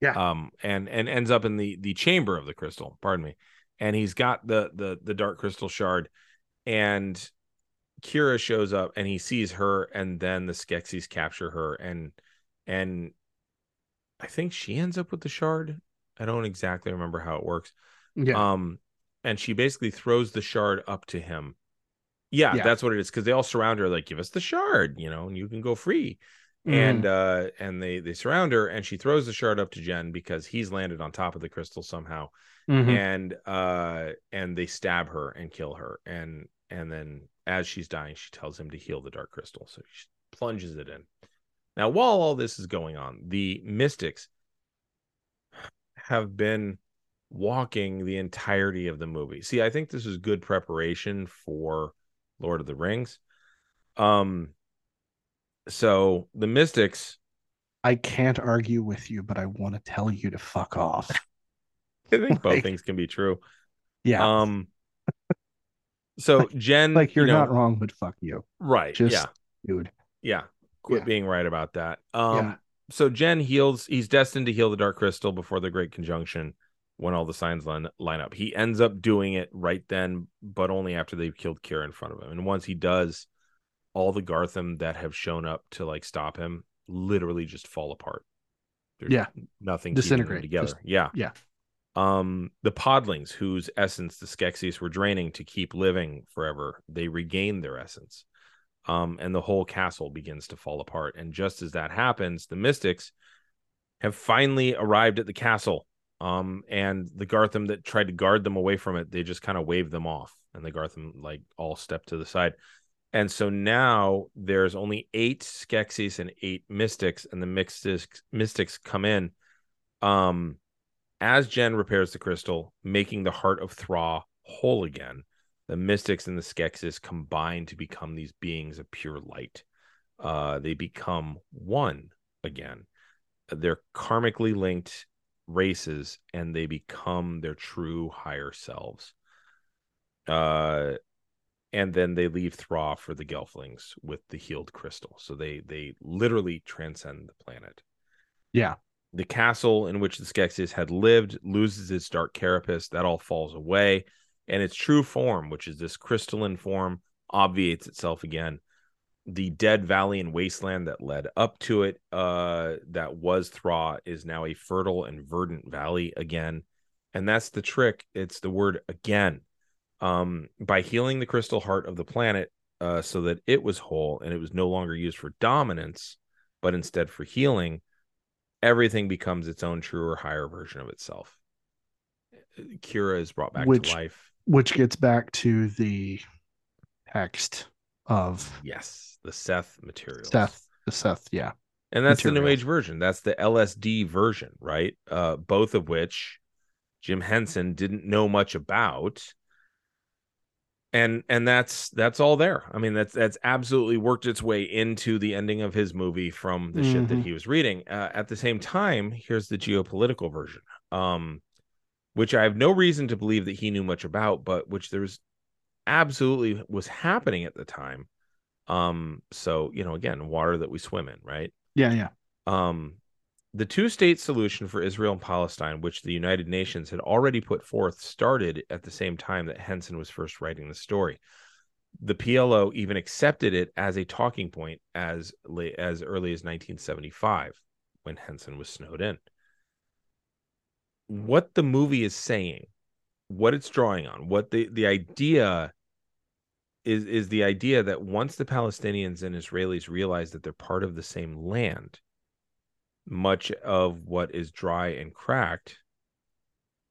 Yeah. Um and and ends up in the the chamber of the crystal, pardon me. And he's got the the the dark crystal shard and Kira shows up and he sees her and then the Skeksis capture her and and I think she ends up with the shard. I don't exactly remember how it works. Yeah. Um, and she basically throws the shard up to him. Yeah, Yeah. that's what it is. Because they all surround her, like, give us the shard, you know, and you can go free. Mm. And uh, and they they surround her, and she throws the shard up to Jen because he's landed on top of the crystal somehow. Mhm. And uh, and they stab her and kill her. And and then as she's dying, she tells him to heal the dark crystal. So she plunges it in. Now, while all this is going on, the mystics have been walking the entirety of the movie. See, I think this is good preparation for Lord of the Rings. Um so the mystics I can't argue with you, but I want to tell you to fuck off. I think both things can be true. Yeah. Um so Jen like you're you know, not wrong, but fuck you, right. just yeah. dude. Yeah. Quit Yeah. being right about that. Um Yeah. so Jen heals he's destined to heal the dark crystal before the great conjunction when all the signs line, line up. He ends up doing it right then, but only after they've killed Kira in front of him. And once he does, all the Garthim that have shown up to like stop him literally just fall apart. There's Yeah. nothing Disintegrate. together. Just- yeah. yeah. Um, the podlings, whose essence the Skeksis were draining to keep living forever, they regain their essence. Um, and the whole castle begins to fall apart. And just as that happens, the mystics have finally arrived at the castle. Um, and the Garthim that tried to guard them away from it, they just kind of waved them off, and the Garthim like all stepped to the side. And so now there's only eight Skeksis and eight mystics, and the mystics mystics come in. Um, as Jen repairs the crystal, making the heart of Thra whole again, the mystics and the Skeksis combine to become these beings of pure light. Uh, they become one again. They're karmically linked races, and they become their true higher selves. Uh, and then they leave Thra for the Gelflings with the healed crystal. So they they literally transcend the planet. Yeah. The castle in which the Skeksis had lived loses its dark carapace. That all falls away, and its true form, which is this crystalline form, obviates itself again. The dead valley and wasteland that led up to it, uh, that was Thra, is now a fertile and verdant valley again. And that's the trick. It's the word again um, by healing the crystal heart of the planet uh, so that it was whole and it was no longer used for dominance, but instead for healing, everything becomes its own truer, higher version of itself. Kira is brought back Which- to life. Which gets back to the text of Yes, the Seth material. Seth. The Seth, yeah. and that's the New. Age version. That's the LSD version, right? Uh, both of which Jim Henson didn't know much about. And and that's that's all there. I mean, that's that's absolutely worked its way into the ending of his movie from the shit that Mhm. he was reading. Uh, at the same time, here's the geopolitical version, um, which I have no reason to believe that he knew much about, but which there's absolutely was happening at the time. Um, so you know, again, water that we swim in, right? Yeah, yeah. um, the two state solution for Israel and Palestine, which the United Nations had already put forth, started at the same time that Henson was first writing the story. The PLO even accepted it as a talking point as as early as 1975 when Henson was snowed in. What the movie is saying, what it's drawing on, what the the idea is is the idea that once the Palestinians and Israelis realize that they're part of the same land, much of what is dry and cracked,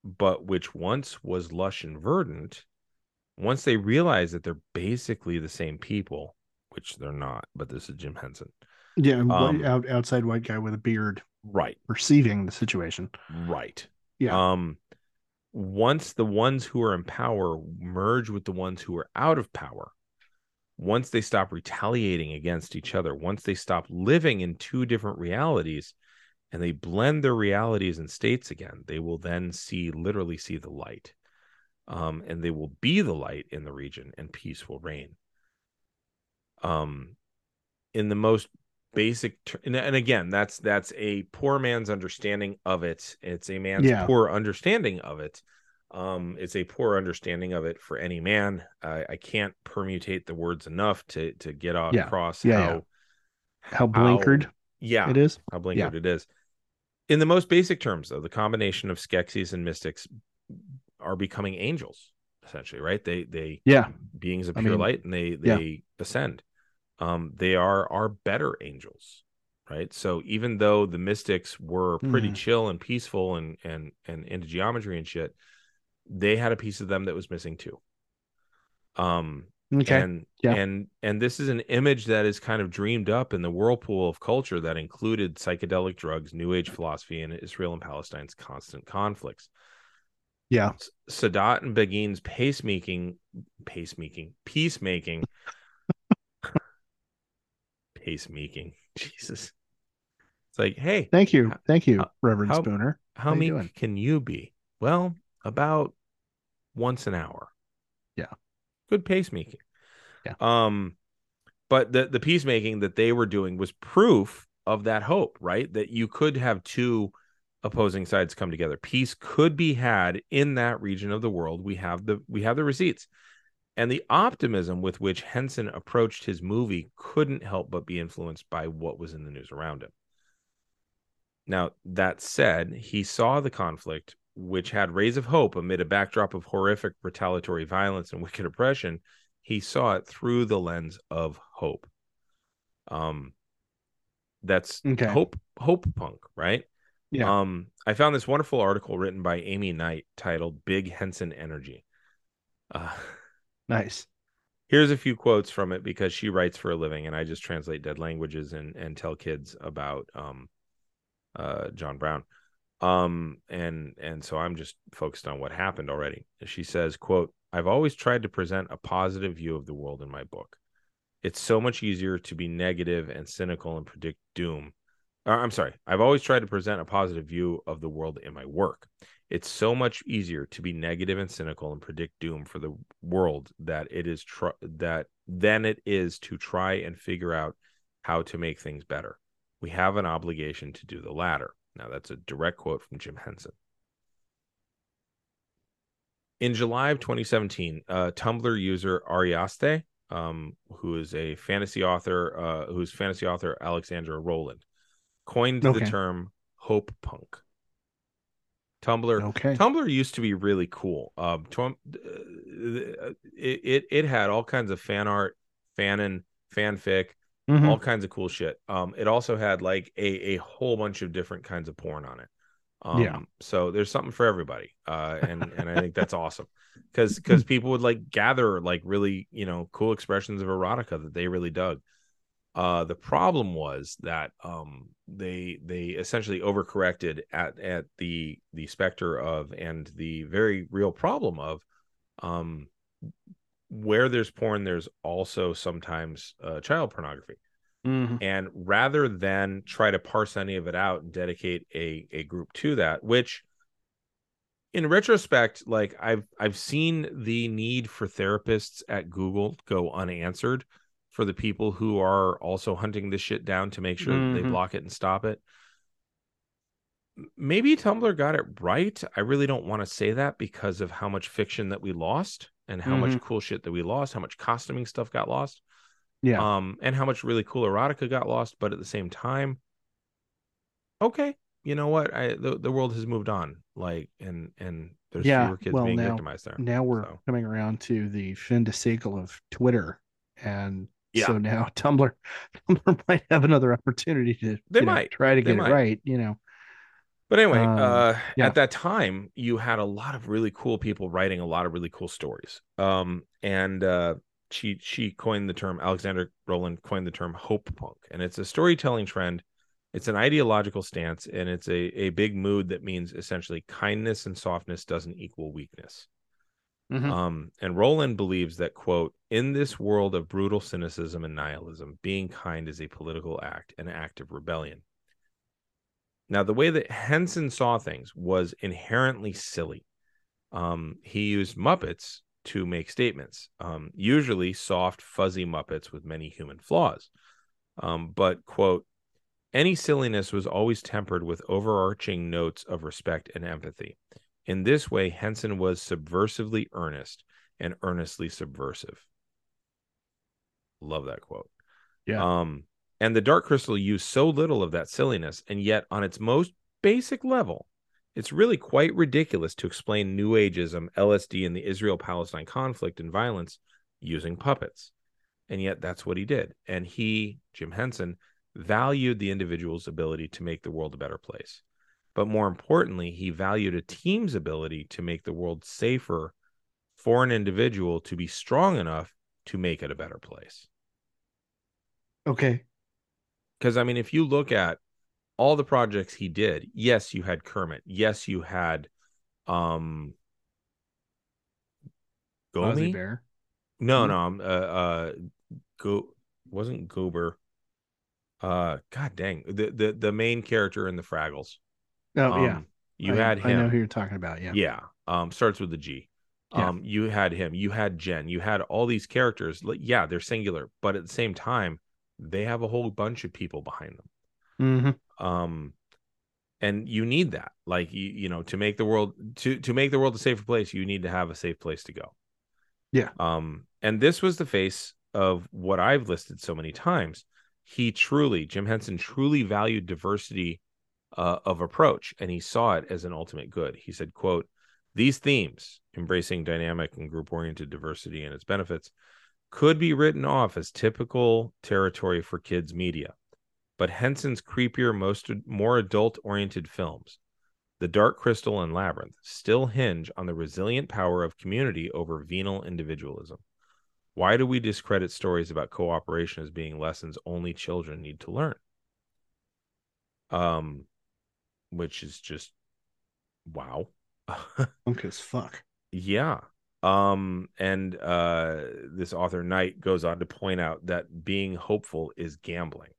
but which once was lush and verdant, once they realize that they're basically the same people, which they're not, but this is Jim Henson. Yeah, Um, out, outside white guy with a beard Right. perceiving the situation. Right. Yeah. Um once the ones who are in power merge with the ones who are out of power, once they stop retaliating against each other, once they stop living in two different realities and they blend their realities and states again, they will then see literally see the light. Um, and they will be the light in the region and peace will reign. Um in the most basic ter- and, and again that's that's a poor man's understanding of it it's a man's Yeah. poor understanding of it um it's a poor understanding of it for any man i i can't permutate the words enough to to get Yeah. across Yeah, how yeah. How blinkered yeah it is. how blinkered it is in the most basic terms though the combination of skeksis and mystics are becoming angels essentially right they they Yeah. beings of I pure mean, light and they yeah. they ascend um they are are better angels right so even though the mystics were pretty Mhm. chill and peaceful and and and into geometry and shit they had a piece of them that was missing too um Okay. and Yeah. and and this is an image that is kind of dreamed up in the whirlpool of culture that included psychedelic drugs new age philosophy and israel and palestine's constant conflicts yeah. Sadat and Begin's pacemaking, pacemaking, peacemaking, pacemaking. Jesus, it's like, hey, Thank you. How- Thank you, Reverend how- Spooner. how how meek can you be? Well, about once an hour. Yeah. Good pacemaking. Yeah. Um, but the the peacemaking that they were doing was proof of that hope, right? That you could have two opposing sides come together. Peace could be had in that region of the world. We have the we have the receipts. And the optimism with which Henson approached his movie couldn't help but be influenced by what was in the news around him. Now, that said, he saw the conflict which had rays of hope amid a backdrop of horrific retaliatory violence and wicked oppression, he saw it through the lens of hope. Um, that's Okay. hope, hope punk, right? Yeah. Um, I found this wonderful article written by Amy Knight titled "Big Henson Energy." Uh, Nice. here's a few quotes from it because she writes for a living, and I just translate dead languages and and tell kids about um, uh, John Brown. Um, and and so I'm just focused on what happened already. She says, "quote I've always tried to present a positive view of the world in my book. It's so much easier to be negative and cynical and predict doom I'm sorry. I've always tried to present a positive view of the world in my work. It's so much easier to be negative and cynical and predict doom for the world that it is tr- that than it is to try and figure out how to make things better. We have an obligation to do the latter. Now that's a direct quote from Jim Henson. In July of 2017, uh, Tumblr user Ariaste, um, who is a fantasy author, uh, who's fantasy author Alexandra Rowland, coined Okay. the term hope punk. Tumblr Okay. Tumblr used to be really cool. Um, uh, it, it it had all kinds of fan art, fanon, fanfic, Mhm. all kinds of cool shit. Um, it also had like a a whole bunch of different kinds of porn on it. Um, Yeah. So there's something for everybody. Uh, and and I think that's awesome because because people would like gather like really you know cool expressions of erotica that they really dug. Uh, the problem was that um, they they essentially overcorrected at at the the specter of and the very real problem of um, where there's porn, there's also sometimes uh, child pornography. Mhm. And rather than try to parse any of it out and dedicate a a group to that, which in retrospect, like I've I've seen the need for therapists at Google go unanswered for the people who are also hunting this shit down to make sure that they block it and stop it. Maybe Tumblr got it right. I really don't want to say that because of how much fiction that we lost and how much cool shit that we lost, how much costuming stuff got lost Yeah. um and how much really cool erotica got lost but at the same time okay you know what i the, the world has moved on like and and there's Yeah, fewer kids well, being now- victimized there now we're so. coming around to the fin de siècle of Twitter, and Yeah. so now Tumblr, Tumblr might have another opportunity to They you know, might. try to get might. it right. You know, but anyway Um, uh yeah. at that time you had a lot of really cool people writing a lot of really cool stories um and uh she she coined the term alexander Rowland coined the term hope punk and it's a storytelling trend it's an ideological stance and it's a, a big mood that means essentially kindness and softness doesn't equal weakness Mhm. Um, and Rowland believes that, quote, in this world of brutal cynicism and nihilism, being kind is a political act, an act of rebellion. Now, the way that Henson saw things was inherently silly. Um, he used Muppets to make statements, um, usually soft, fuzzy Muppets with many human flaws. Um, but, quote, any silliness was always tempered with overarching notes of respect and empathy. In this way, Henson was subversively earnest and earnestly subversive. Love that quote. Yeah. Um, and the Dark Crystal used so little of that silliness, and yet on its most basic level, it's really quite ridiculous to explain New Ageism, LSD, and the Israel Palestine conflict and violence using puppets. And yet that's what he did. And he, Jim Henson, valued the individual's ability to make the world a better place. But more importantly, he valued a team's ability to make the world safer for an individual to be strong enough to make it a better place. okay. Because I mean, if you look at all the projects he did, yes, you had Kermit. Yes, you had um Gomi. Bear. No, Hmm? no, um, uh, uh, go wasn't Goober. Uh, god dang, the the the main character in the Fraggles. Oh yeah. Um, you I, had him. I know who you're talking about. Yeah. Yeah. Um, starts with the G. Yeah. Um, you had him, you had Jen, you had all these characters. Yeah, they're singular, but at the same time, they have a whole bunch of people behind them. hmm Um, and you need that, like you, you know, to make the world to to make the world a safer place, you need to have a safe place to go. Yeah. Um, and this was the face of what I've listed so many times. He truly, Jim Henson, truly valued diversity uh, of approach, and he saw it as an ultimate good. He said, "quote These themes, embracing dynamic and group-oriented diversity and its benefits, could be written off as typical territory for kids media, but Henson's creepier, most more adult-oriented films." The Dark Crystal and Labyrinth still hinge on the resilient power of community over venal individualism. Why do we discredit stories about cooperation as being lessons only children need to learn? Um, which is just wow. Punk as fuck. yeah. Um, and uh, this author Knight goes on to point out that being hopeful is gambling.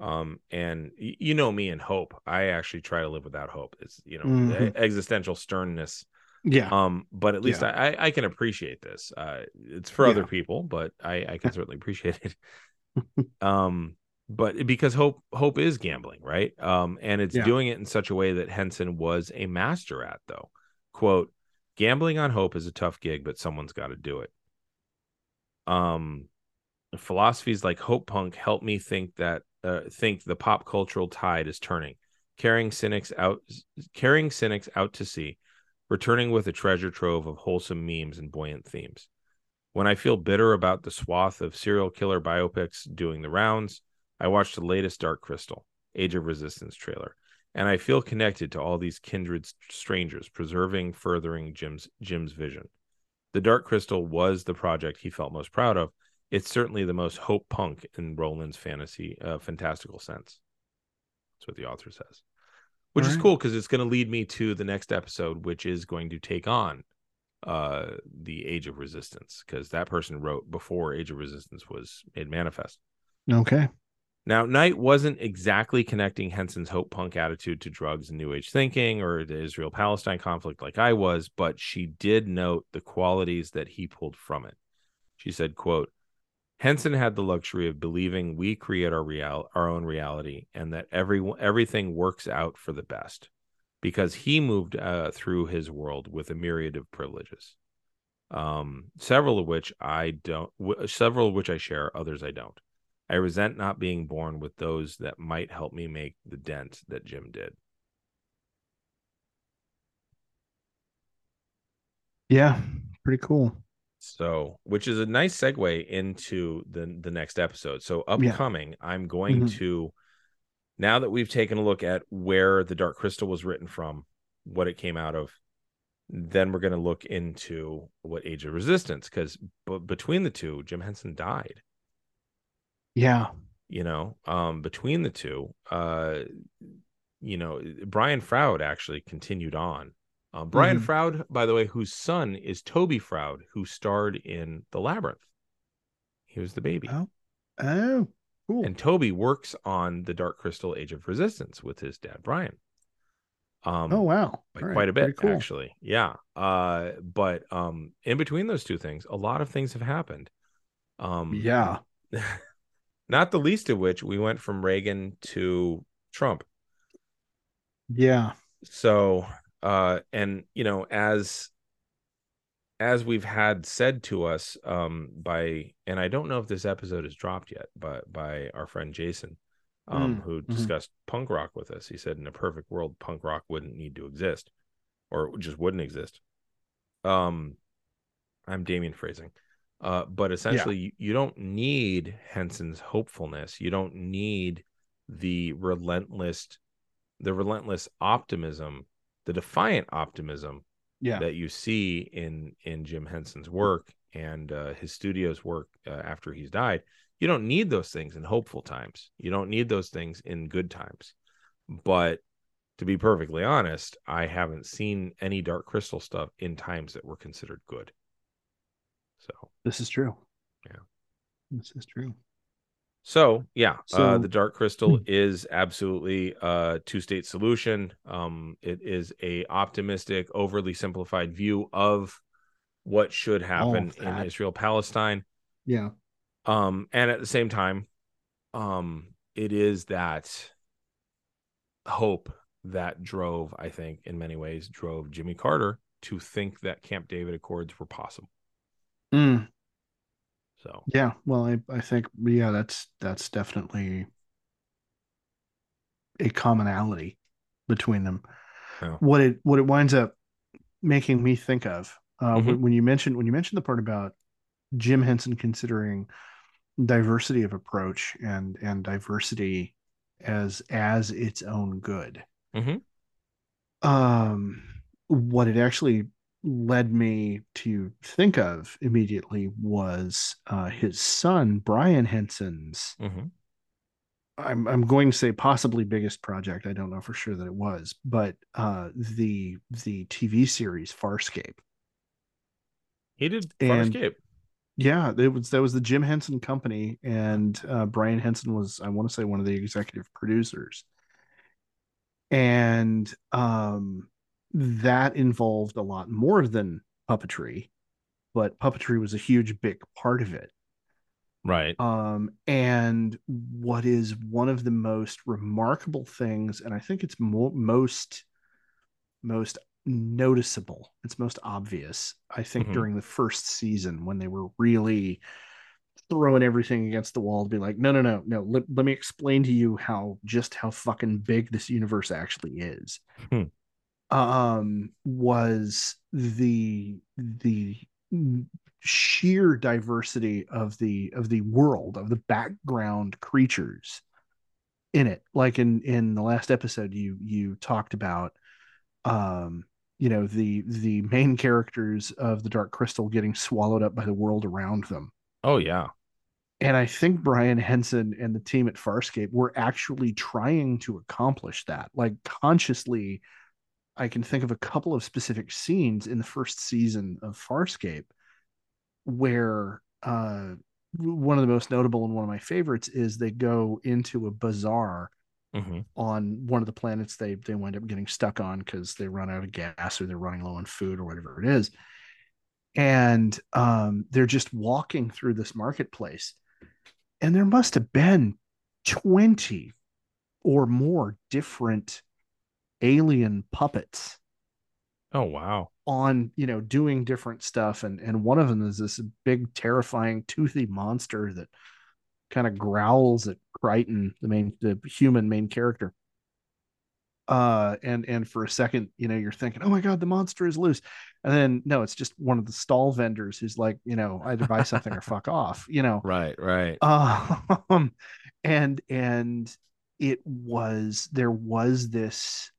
Um, and y- you know me and hope. I actually try to live without hope. It's you know Mhm. e- existential sternness Yeah. um but at least Yeah. I, I i can appreciate this uh it's for Yeah. other people but i i can certainly appreciate it um but because hope hope is gambling right um and it's Yeah. doing it in such a way that henson was a master at though quote gambling on hope is a tough gig but someone's got to do it um philosophies like hope punk help me think that uh, think the pop cultural tide is turning carrying cynics out carrying cynics out to sea returning with a treasure trove of wholesome memes and buoyant themes. When I feel bitter about the swath of serial killer biopics doing the rounds, I watch the latest Dark Crystal, Age of Resistance trailer, and I feel connected to all these kindred strangers, preserving, furthering Jim's Jim's vision. The Dark Crystal was the project he felt most proud of. It's certainly the most hope punk in Rowland's fantasy, uh, fantastical sense. That's what the author says which is cool because it's going to lead me to the next episode, which is going to take on uh the Age of Resistance because that person wrote before Age of Resistance was made manifest. Okay. Now, Knight wasn't exactly connecting Henson's hope punk attitude to drugs and New Age thinking or the Israel Palestine conflict like I was, but she did note the qualities that he pulled from it. She said, quote, Henson had the luxury of believing we create our real our own reality and that every everything works out for the best because he moved uh, through his world with a myriad of privileges. Um, several of which I don't w- several of which I share, others I don't. I resent not being born with those that might help me make the dent that Jim did. Yeah. Pretty cool. So, which is a nice segue into the the next episode. So, upcoming, I'm going Mhm. to now that we've taken a look at where the Dark Crystal was written from, what it came out of, then we're going to look into what Age of Resistance because b- between the two, Jim Henson died. Yeah. You know, um, between the two, uh, you know, Brian Froud actually continued on. Um, Brian Mhm. Froud, by the way, whose son is Toby Froud, who starred in The Labyrinth. He was the baby. Oh. Oh. Cool. And Toby works on the Dark Crystal Age of Resistance with his dad, Brian. Um, oh wow. All right, quite a bit, cool. actually. Yeah. Uh, but um, in between those two things, a lot of things have happened. Um, Yeah. not the least of which we went from Reagan to Trump. Yeah. so uh and you know as as we've had said to us um by and i don't know if this episode is dropped yet but by our friend jason um Mm, who mhm. discussed punk rock with us he said in a perfect world punk rock wouldn't need to exist or just wouldn't exist um i'm damien phrasing uh but essentially you, you don't need henson's hopefulness you don't need the relentless the relentless optimism the defiant optimism Yeah. that you see in in Jim Henson's work and uh, his studio's work uh, after he's died. You don't need those things in hopeful times. You don't need those things in good times. But to be perfectly honest, I haven't seen any Dark Crystal stuff in times that were considered good. So This is true. Yeah. This is true. So yeah, uh, the Dark Crystal Hmm. is absolutely a two-state solution. Um, it is a optimistic, overly simplified view of what should happen in. Israel Palestine. Yeah. Um, and at the same time, um, it is that hope that drove, I think, in many ways, drove Jimmy Carter to think that Camp David Accords were possible. Mm, So yeah. Well, I, I think yeah, that's that's definitely a commonality between them. Yeah. What it what it winds up making me think of uh, Mhm. when, when you mentioned when you mentioned the part about Jim Henson considering diversity of approach and and diversity as as its own good. Mhm. Um, what it actually led me to think of immediately was uh, his son Brian Henson's. Mhm. I'm I'm going to say possibly biggest project. I don't know for sure that it was, but uh, the the TV series Farscape. He did And- Farscape. Yeah, it was that was the Jim Henson company, and uh, Brian Henson was I want to say one of the executive producers, and um, that involved a lot more than puppetry, but puppetry was a huge big part of it. Right. Um, and what is one of the most remarkable things, and I think it's mo- most most noticeable, it's most obvious, I think, Mhm. during the first season when they were really throwing everything against the wall to be like, no, no, no, no, let, let me explain to you how just how fucking big this universe actually is. Um, was the the sheer diversity of the of the world of the background creatures in it like in in the last episode you you talked about um you know the the main characters of the dark crystal getting swallowed up by the world around them Oh yeah. and i think brian henson and the team at farscape were actually trying to accomplish that like consciously i can think of a couple of specific scenes in the first season of farscape where uh one of the most notable and one of my favorites is they go into a bazaar hmm on one of the planets they they wind up getting stuck on because they run out of gas or they're running low on food or whatever it is. And um they're just walking through this marketplace and there must have been 20 or more different alien puppets Oh wow. on you know doing different stuff and and one of them is this big terrifying toothy monster that kind of growls at Crichton the main the human main character uh and and for a second you know you're thinking oh my god the monster is loose and then no it's just one of the stall vendors who's like you know either buy something or fuck off you know Right. Right. um and and it was there was this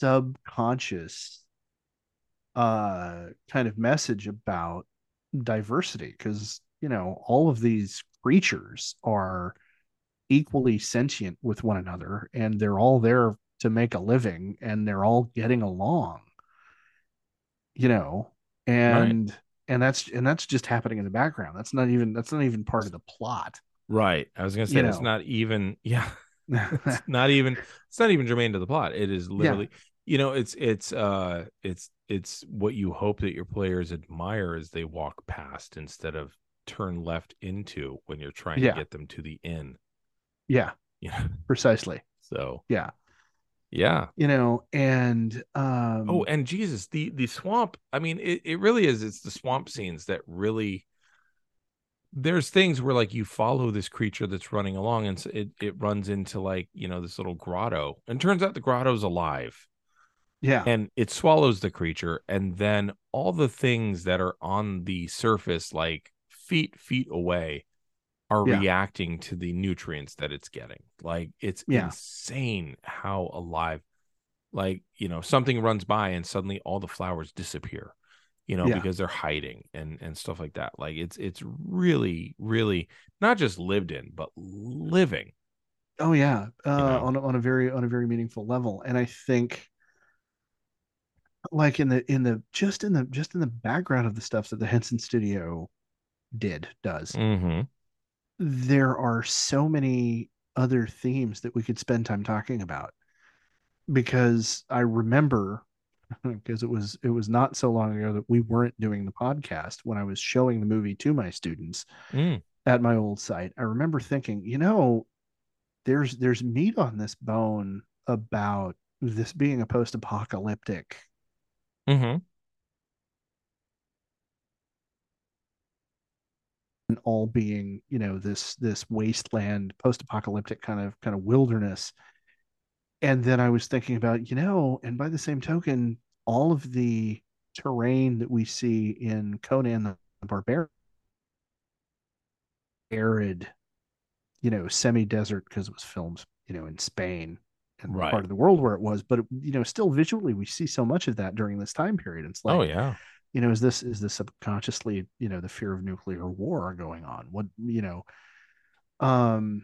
subconscious uh kind of message about diversity because you know all of these creatures are equally sentient with one another and they're all there to make a living and they're all getting along you know and and that's and that's just happening in the background that's not even that's not even part of the plot Right. I was gonna say You it's know. not even. Yeah. It's not even. It's not even germane to the plot. It is literally. You know, it's it's uh it's it's what you hope that your players admire as they walk past instead of turn left into when you're trying Yeah. to get them to the inn. yeah yeah precisely So yeah yeah. you know and um Oh, and Jesus, the the swamp. I mean, it, it really is. It's the swamp scenes that really. There's things where like you follow this creature that's running along, and it it runs into like you know this little grotto, and turns out the grotto's alive, yeah and it swallows the creature, and then all the things that are on the surface, like feet feet away, are Yeah. reacting to the nutrients that it's getting. Like it's Yeah. insane how alive like you know something runs by and suddenly all the flowers disappear you know Yeah. because they're hiding and and stuff like that like it's it's really really not just lived in but living Oh yeah, uh, know? on a, on a very on a very meaningful level, and I think, like in the in the just in the just in the background of the stuff that the Henson Studio did does, mm-hmm. there are so many other themes that we could spend time talking about, because I remember, because it was it was not so long ago that we weren't doing the podcast when I was showing the movie to my students mm, at my old site, I remember thinking, you know, there's there's meat on this bone about this being a post-apocalyptic mm-hmm. and all being, you know, this this wasteland, post-apocalyptic kind of kind of wilderness. and then I was thinking about, you know, and by the same token, all of the terrain that we see in Conan the Barbarian, arid, you know, semi-desert because it was filmed, you know, in Spain and Right. part of the world where it was, but it, you know, still visually we see so much of that during this time period. It's like, oh yeah. you know, is this is this subconsciously, you know, the fear of nuclear war going on? What, you know, um,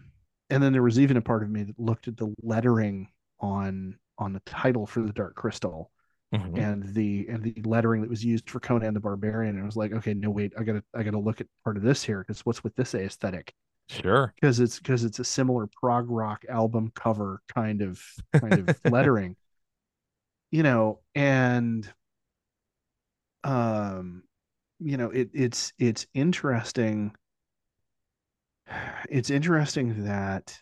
and then there was even a part of me that looked at the lettering on on the title for the Dark Crystal Mhm. and the and the lettering that was used for Conan the Barbarian. And I was like, okay, no, wait, I gotta I gotta look at part of this here because what's with this aesthetic? Sure. Because it's because it's a similar prog rock album cover kind of kind of lettering, you know, and um, you know, it it's it's interesting. It's interesting that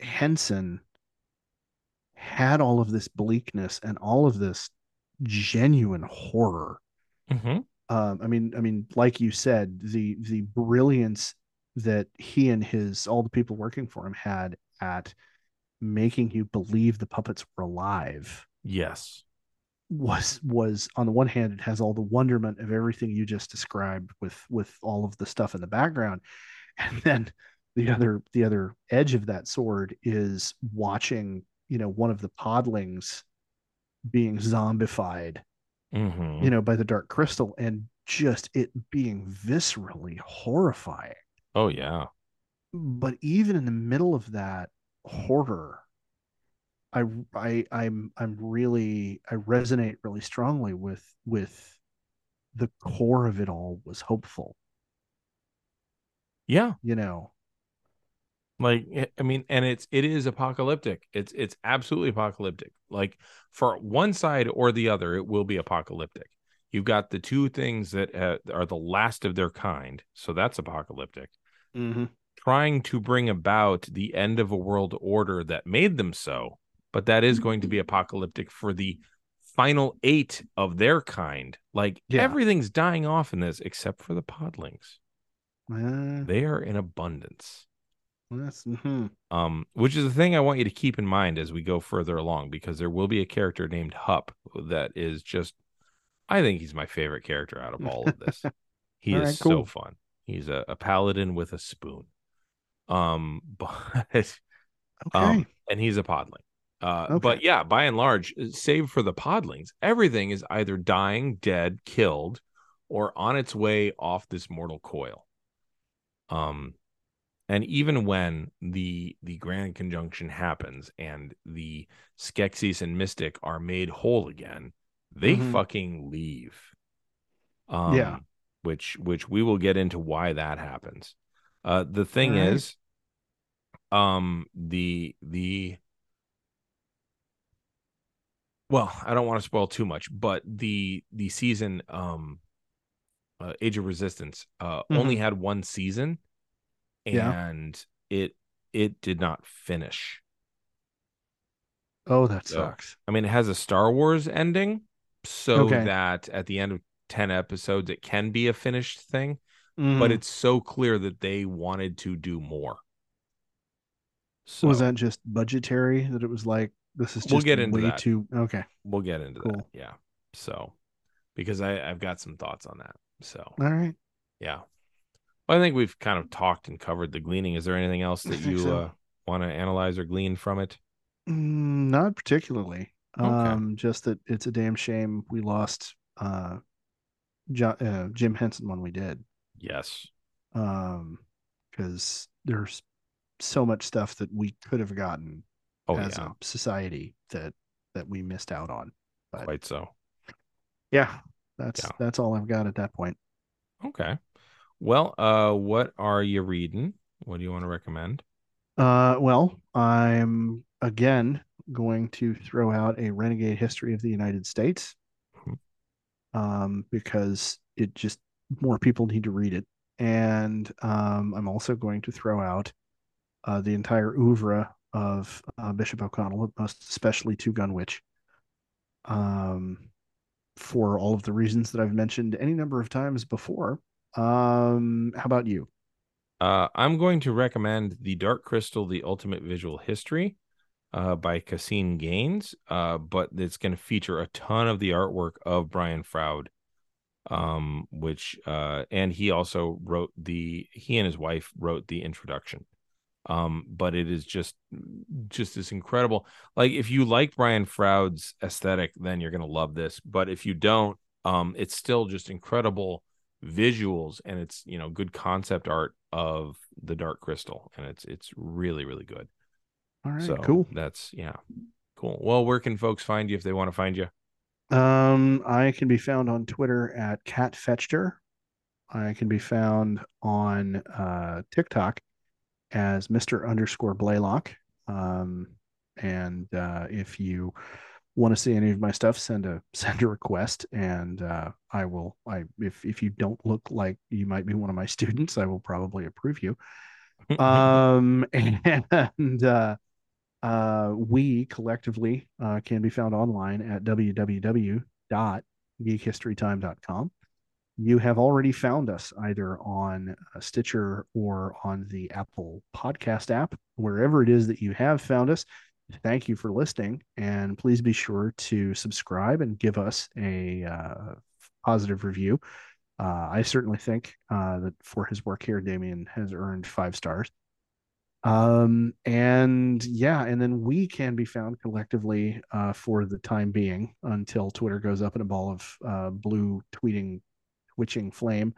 Henson had all of this bleakness and all of this genuine horror. hmm Um, I mean, I mean, like you said, the the brilliance that he and his all the people working for him had at making you believe the puppets were alive Yes. was was on the one hand it has all the wonderment of everything you just described with with all of the stuff in the background. And then the other the other edge of that sword is watching you know one of the podlings being zombified hmm you know by the dark crystal and just it being viscerally horrifying Oh yeah. but even in the middle of that horror i i i'm i'm really i resonate really strongly with with the core of it all was hopeful Yeah. you know Like I- I mean, and it's it is apocalyptic. It's it's absolutely apocalyptic. Like for one side or the other, it will be apocalyptic. You've got the two things that uh, are the last of their kind, so that's apocalyptic. Mm-hmm. Trying to bring about the end of a world order that made them so, but that is going to be apocalyptic for the final eight of their kind. Like Yeah. everything's dying off in this except for the podlings. Uh, They are in abundance. that's, mhm. um, which is the thing I want you to keep in mind as we go further along, because there will be a character named Hup that is just, I think he's my favorite character out of all of this. He All is right, so fun. He's a, a paladin with a spoon. Um, but okay um, and he's a podling. Uh, Okay. but yeah, by and large, save for the podlings, everything is either dying, dead, killed, or on its way off this mortal coil. Um, and even when the the grand conjunction happens and the Skeksis and Mystic are made whole again, they Mhm. fucking leave. Um, Yeah. Which which we will get into why that happens. Uh, the thing Alright. is, um, the the well, I don't want to spoil too much, but the the season, um, uh, Age of Resistance, uh, only had one season, Yeah. and it it did not finish. oh that So, sucks I mean, it has a Star Wars ending, so Okay. that at the end of ten episodes, it can be a finished thing. But Mhm. it's so clear that they wanted to do more. So was that just budgetary that it was like this is just We'll get into way that. too okay we'll get into that. Yeah. So because I I've got some thoughts on that. So all right yeah. Well, I think we've kind of talked and covered the gleaning. Is there anything else that you so. uh, want to analyze or glean from it? Mm, not particularly. Okay. Um, just that it's a damn shame we lost uh, jo- uh Jim Henson one we did. Yes. Um, because there's so much stuff that we could have gotten Oh as yeah. a society that that we missed out on. but- Quite so. Yeah, that's Yeah. that's all I've got at that point. Okay. Well, uh, what are you reading? What do you want to recommend? Uh, well, I'm again going to throw out a renegade history of the United States. Um, because it just more people need to read it. And um, I'm also going to throw out uh, the entire oeuvre of uh, Bishop O'Connell, most especially Two Gun Witch, um, for all of the reasons that I've mentioned any number of times before. Um, how about you? Uh, I'm going to recommend The Dark Crystal, The Ultimate Visual History. Uh, by Caseen Gaines, uh, but it's going to feature a ton of the artwork of Brian Froud, um, which uh, and he also wrote the he and his wife wrote the introduction. Um, but it is just just this incredible. Like if you like Brian Froud's aesthetic, then you're going to love this. But if you don't, um, it's still just incredible visuals and it's you know good concept art of the Dark Crystal, and it's it's really really good. All right, so cool. That's yeah, cool. Well, where can folks find you if they want to find you? Um, I can be found on Twitter at catfetchter. I can be found on uh, TikTok as Mr. underscore Blaylock. Um, and uh, if you want to see any of my stuff, send a send a request, and uh, I will. I if if you don't look like you might be one of my students, I will probably approve you. um, and uh, uh, we collectively uh, can be found online at www.geekhistorytime.com. You have already found us either on uh, Stitcher or on the Apple Podcast app, wherever it is that you have found us. Thank you for listening, and please be sure to subscribe and give us a uh, positive review. Uh, I certainly think uh, that for his work here, Damien has earned five stars. Um, and yeah, and then we can be found collectively uh, for the time being until Twitter goes up in a ball of uh, blue tweeting, twitching flame.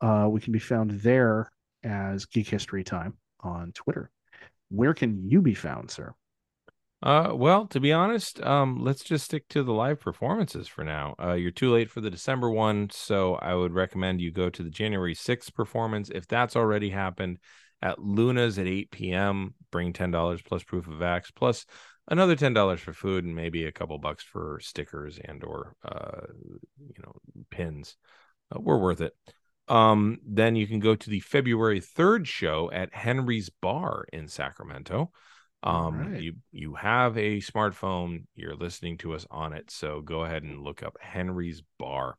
Uh, we can be found there as Geek History Time on Twitter. Where can you be found, sir? Uh, well, to be honest, um, let's just stick to the live performances for now. Uh, you're too late for the December one, so I would recommend you go to the January 6th performance. If that's already happened, at Luna's at 8 p.m. Bring $10 plus proof of vax plus another $10 for food and maybe a couple bucks for stickers and or uh, you know pins. Uh, we're worth it. Um, then you can go to the February 3rd show at Henry's Bar in Sacramento. Um, right. you you have a smartphone, you're listening to us on it, so go ahead and look up Henry's Bar.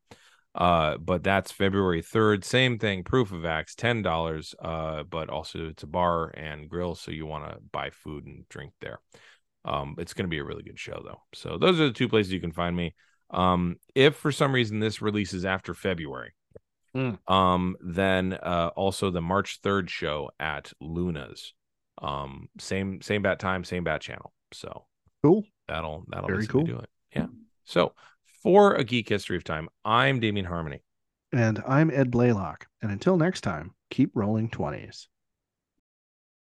Uh, but that's February 3rd. Same thing, proof of acts, $10. Uh, but also it's a bar and grill, so you want to buy food and drink there. Um, it's going to be a really good show though. So those are the two places you can find me. Um, if for some reason this releases after February, Mm. um, then uh also the March 3rd show at Luna's. Um, same same bat time, same bat channel. So Cool. that'll that'll Very cool. do it. Yeah. So for a geek history of time, I'm Damien Harmony. And I'm Ed Blaylock. And until next time, keep rolling 20s.